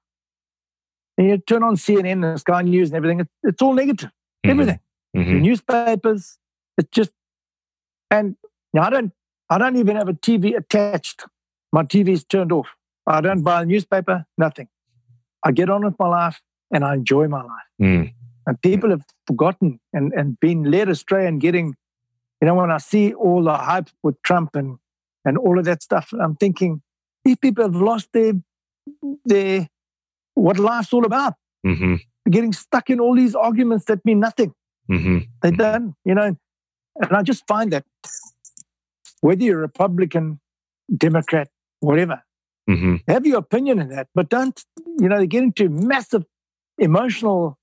And you turn on CNN and Sky News and everything; it's, it's all negative. Mm-hmm. Everything, mm-hmm. the newspapers. It's just, and you know, I don't I don't even have a TV attached my TV's turned off. I don't buy a newspaper, nothing. I get on with my life and I enjoy my life. Mm. And people have forgotten and, and been led astray and getting, you know, when I see all the hype with Trump and, and all of that stuff, I'm thinking these people have lost their, their what life's all about. Mm-hmm. Getting stuck in all these arguments that mean nothing. Mm-hmm. They don't, you know. And I just find that whether you're Republican, Democrat, whatever, Mm-hmm. have your opinion in that, but don't, you know, get into massive emotional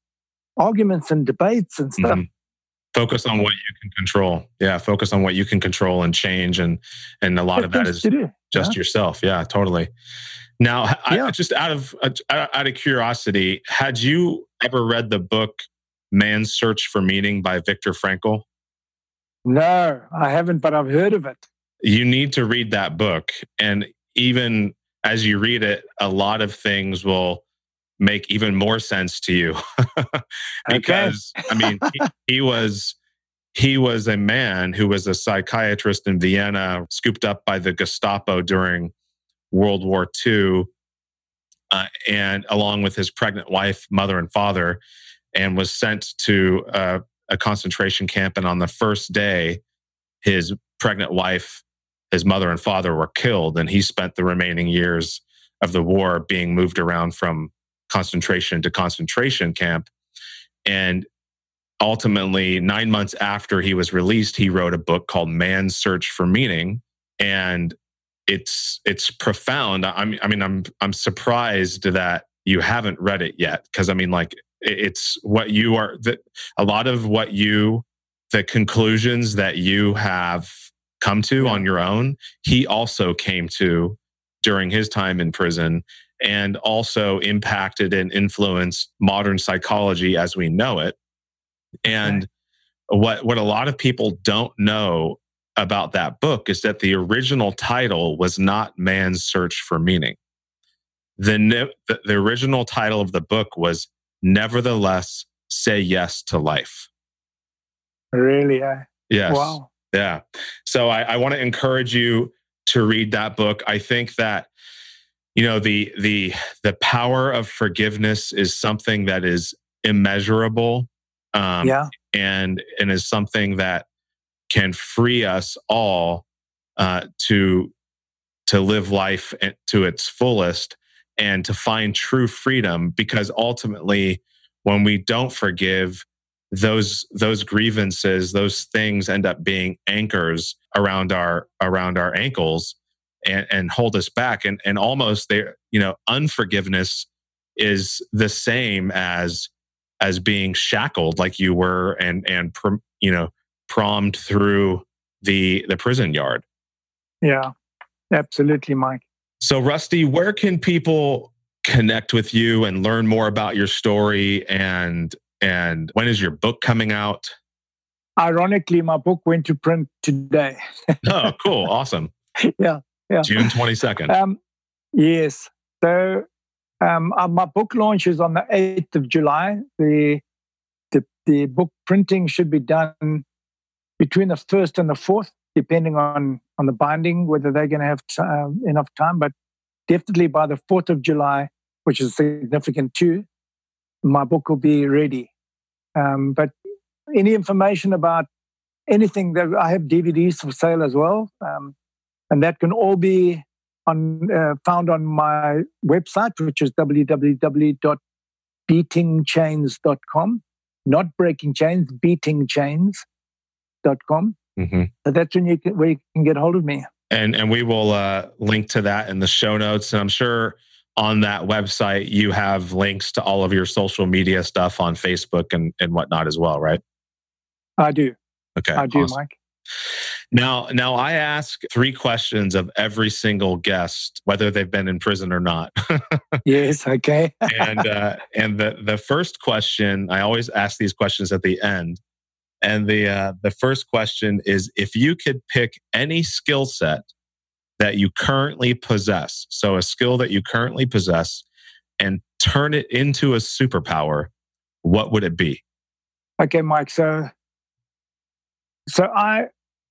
arguments and debates and stuff. Mhm. Focus on what you can control. Yeah, focus on what you can control and change, and and a lot of that is Things is do. just yourself. Yeah, totally. Now, I, just out of uh, out of curiosity, had you ever read the book "Man's Search for Meaning" by Viktor Frankl? No, I haven't, but I've heard of it. You need to read that book, and even as you read it, a lot of things will make even more sense to you because I mean he, he was he was a man who was a psychiatrist in Vienna, scooped up by the Gestapo during World War II, uh, and along with his pregnant wife, mother, and father, and was sent to uh, a concentration camp. And on the first day, his pregnant wife, his mother, and father were killed, and he spent the remaining years of the war being moved around from concentration to concentration camp. And ultimately, nine months after he was released, he wrote a book called Man's Search for Meaning. And it's it's profound. I mean, I mean, I'm I'm surprised that you haven't read it yet because I mean, like, it's what you are. That a lot of what you, the conclusions that you have come to Yeah. on your own, he also came to during his time in prison and also impacted and influenced modern psychology as we know it. And what what a lot of people don't know about that book is that the original title was not Man's Search for Meaning. The, the original title of the book was Nevertheless Say Yes to Life. Really? eh? Yes. Wow. Yeah. So I, I want to encourage you to read that book. I think that you know the the the power of forgiveness is something that is immeasurable. Um, yeah. and and is something that can free us all uh, to to live life to its fullest and to find true freedom because ultimately when we don't forgive those those grievances those things end up being anchors around our around our ankles and, and hold us back and and almost there you know unforgiveness is the same as as being shackled like you were and and pr- you know prommed through the the prison yard Yeah. Absolutely, Mike. so rusty where can people connect with you and learn more about your story and and when is your book coming out Ironically, my book went to print today. oh cool awesome Yeah, yeah. june 22nd Um, yes. So um, uh, my book launch is on the 8th of July. The, the, the book printing should be done between the 1st and the 4th, depending on, on the binding, whether they're going to have t- um, enough time. But definitely by the 4th of July, which is significant too, my book will be ready. Um, but any information about anything that I have DVDs for sale as well, um, and that can all be on uh, found on my website, which is www.beatingchains.com. Not breaking chains, beatingchains.com. hmm So that's when you can, where you can get hold of me. and and we will uh, link to that in the show notes and i'm sure on that website you have links to all of your social media stuff on facebook and, and whatnot as well right I do. okay I do, awesome. Mike. now now i ask three questions of every single guest whether they've been in prison or not Yes. Okay. and uh, and the the first question I always ask these questions at the end, and the uh, the first question is if you could pick any skill set that you currently possess, so a skill that you currently possess, and turn it into a superpower, what would it be? Okay, Mike. So, so I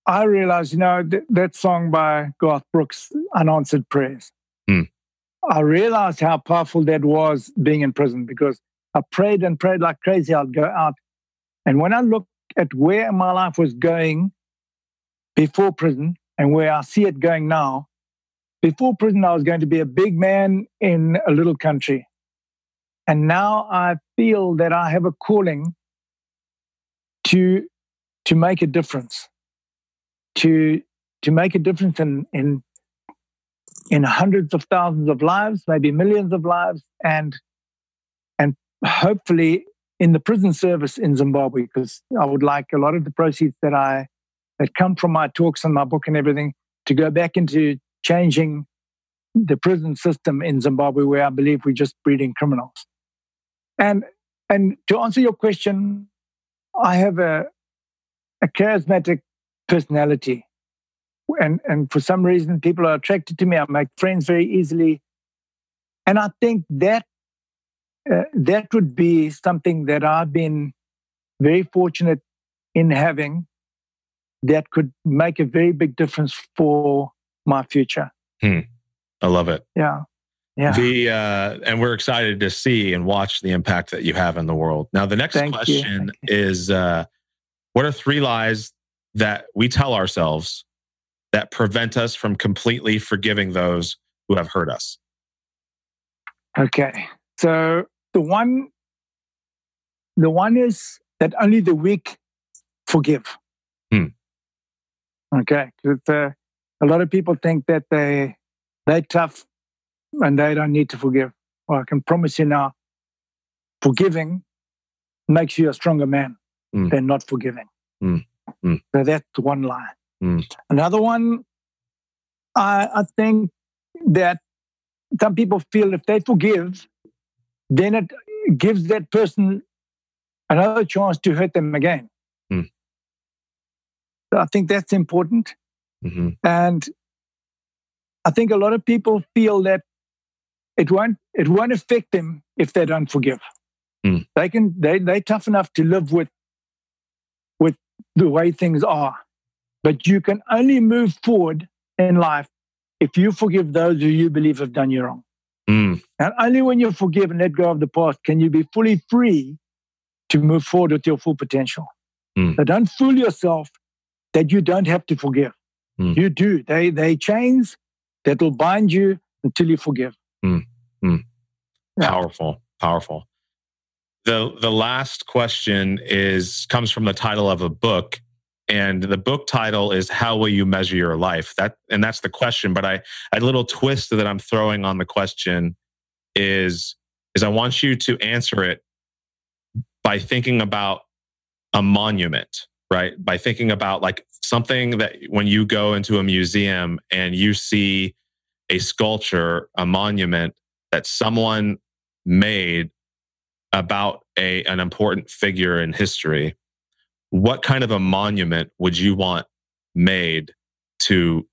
I realized, you know, th- that song by Garth Brooks, "Unanswered Prayers." Hmm. I realized how powerful that was being in prison because I prayed and prayed like crazy. I'd go out. And when I look at where my life was going before prison and where I see it going now, before prison, I was going to be a big man in a little country. And now I feel that I have a calling to, to make a difference, to, to make a difference in, in, in hundreds of thousands of lives, maybe millions of lives, and, and hopefully in the prison service in Zimbabwe, because I would like a lot of the proceeds that I that come from my talks and my book and everything to go back into changing the prison system in Zimbabwe, where I believe we're just breeding criminals. And and to answer your question, I have a a charismatic personality, and and for some reason people are attracted to me. I make friends very easily, and I think that uh, that would be something that I've been very fortunate in having that could make a very big difference for my future. Hmm. I love it. Yeah. Yeah. The uh, and we're excited to see and watch the impact that you have in the world. Now, the next Thank question is: uh, What are three lies that we tell ourselves that prevent us from completely forgiving those who have hurt us? Okay, so the one, the one is that only the weak forgive. Okay, uh, a lot of people think that they they're tough and they don't need to forgive. Well, I can promise you now, forgiving makes you a stronger man mm. than not forgiving. Mm. Mm. So that's one lie. Another one, I, I think that some people feel if they forgive, then it gives that person another chance to hurt them again. So I think that's important. Mm-hmm. And I think a lot of people feel that it won't it won't affect them if they don't forgive. Mm. They can they they're tough enough to live with with the way things are. But you can only move forward in life if you forgive those who you believe have done you wrong. Mm. And only when you forgive and let go of the past can you be fully free to move forward with your full potential. Mm. So don't fool yourself that you don't have to forgive. Mm. You do. They they chains that will bind you until you forgive. Mm. Powerful, powerful. The the last question is comes from the title of a book and the book title is how will you measure your life that and that's the question but i a little twist that i'm throwing on the question is is i want you to answer it by thinking about a monument right? By thinking about like something that when you go into a museum and you see a sculpture a monument that someone made about a an important figure in history what kind of a monument would you want made to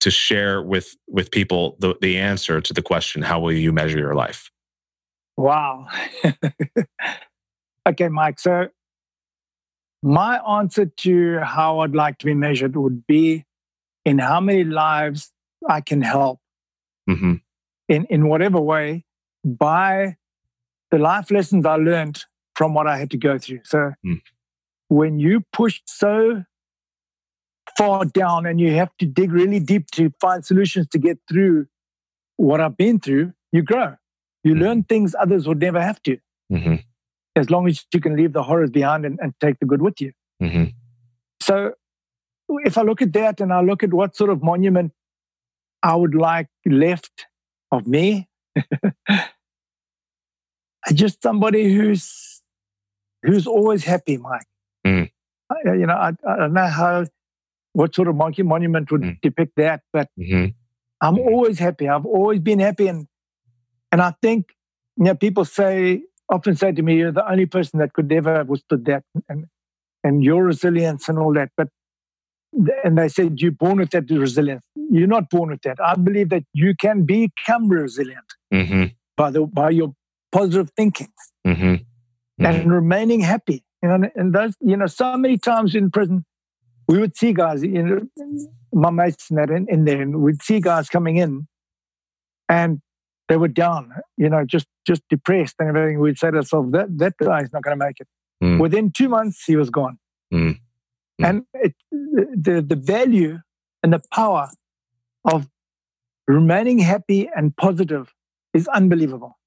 to share with with people the, the answer to the question how will you measure your life? Wow. Okay mike so my answer to how i'd like to be measured would be in how many lives i can help mm-hmm. in in whatever way by the life lessons i learned from what i had to go through so mm when you push so far down and you have to dig really deep to find solutions to get through what I've been through, you grow. You mm-hmm. learn things others would never have to. Mm-hmm. As long as you can leave the horrors behind and, and take the good with you. Mm-hmm. So if I look at that and I look at what sort of monument I would like left of me, just somebody who's who's always happy, Mike. Mm. I, you know, I, I, don't know how, what sort of monkey monument would mm. depict that, but mm-hmm. I'm always happy. I've always been happy, and and I think you know people say often say to me, "You're the only person that could ever have withstood that," and and your resilience and all that. But and they said you're born with that resilience. You're not born with that. I believe that you can become resilient mm-hmm. by the by your positive thinking mm-hmm. and mm-hmm. remaining happy. You know, and those, you know, so many times in prison, we would see guys, you know, my mates in, that in, in there, and we'd see guys coming in, and they were down, you know, just just depressed and everything. We'd say to ourselves, that that guy's not going to make it. Mm. Within two months, he was gone. Mm. Mm. And it, the the value and the power of remaining happy and positive is unbelievable.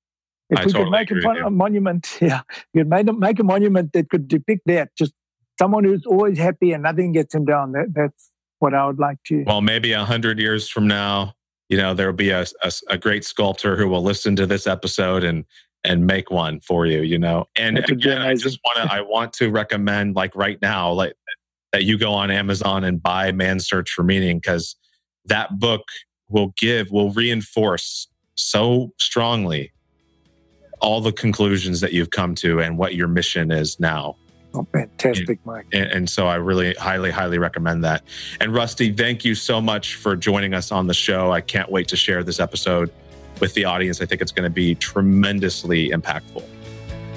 If I we totally could make a, a, monument, yeah, you could make a, make a monument that could depict that. Just someone who's always happy and nothing gets him down. That, that's what I would like to. Well, maybe a hundred years from now, you know, there will be a, a, a, great sculptor who will listen to this episode and and make one for you. You know, and again, I just want to I want to recommend like right now, like that you go on Amazon and buy Man's Search for Meaning because that book will give will reinforce so strongly all the conclusions that you've come to and what your mission is now. Oh, fantastic, Mike. And, and, so I really highly, highly recommend that. And Rusty, thank you so much for joining us on the show. I can't wait to share this episode with the audience. I think it's going to be tremendously impactful.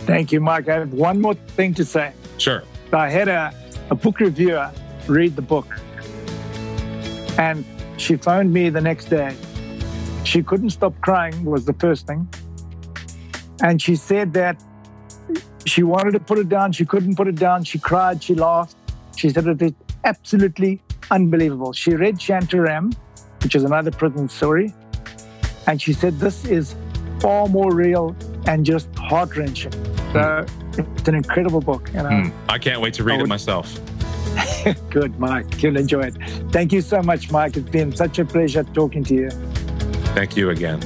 Thank you, Mike. I have one more thing to say. Sure. I had a, a book reviewer read the book, and she phoned me the next day. She couldn't stop crying, was the first thing. And she said that she wanted to put it down. She couldn't put it down. She cried. She laughed. She said it is absolutely unbelievable. She read Shantaram, which is another prison story. And she said this is far more real and just heart wrenching. So it's an incredible book. You know? Mm. I can't wait to read would... it myself. Good, Mike. You'll enjoy it. Thank you so much, Mike. It's been such a pleasure talking to you. Thank you again.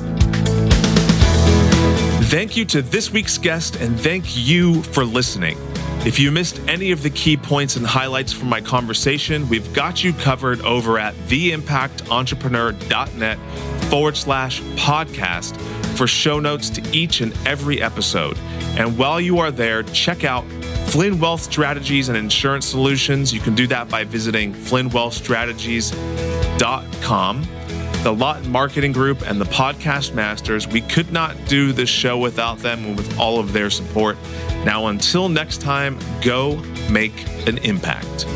Thank you to this week's guest, and thank you for listening. If you missed any of the key points and highlights from my conversation, we've got you covered over at theimpactentrepreneur.net forward slash podcast for show notes to each and every episode. And while you are there, check out Flynn Wealth Strategies and Insurance Solutions. You can do that by visiting flynnwealthstrategies.com the Lawton Marketing Group, and the Podcast Masters. We could not do this show without them and with all of their support. Now, until next time, go make an impact.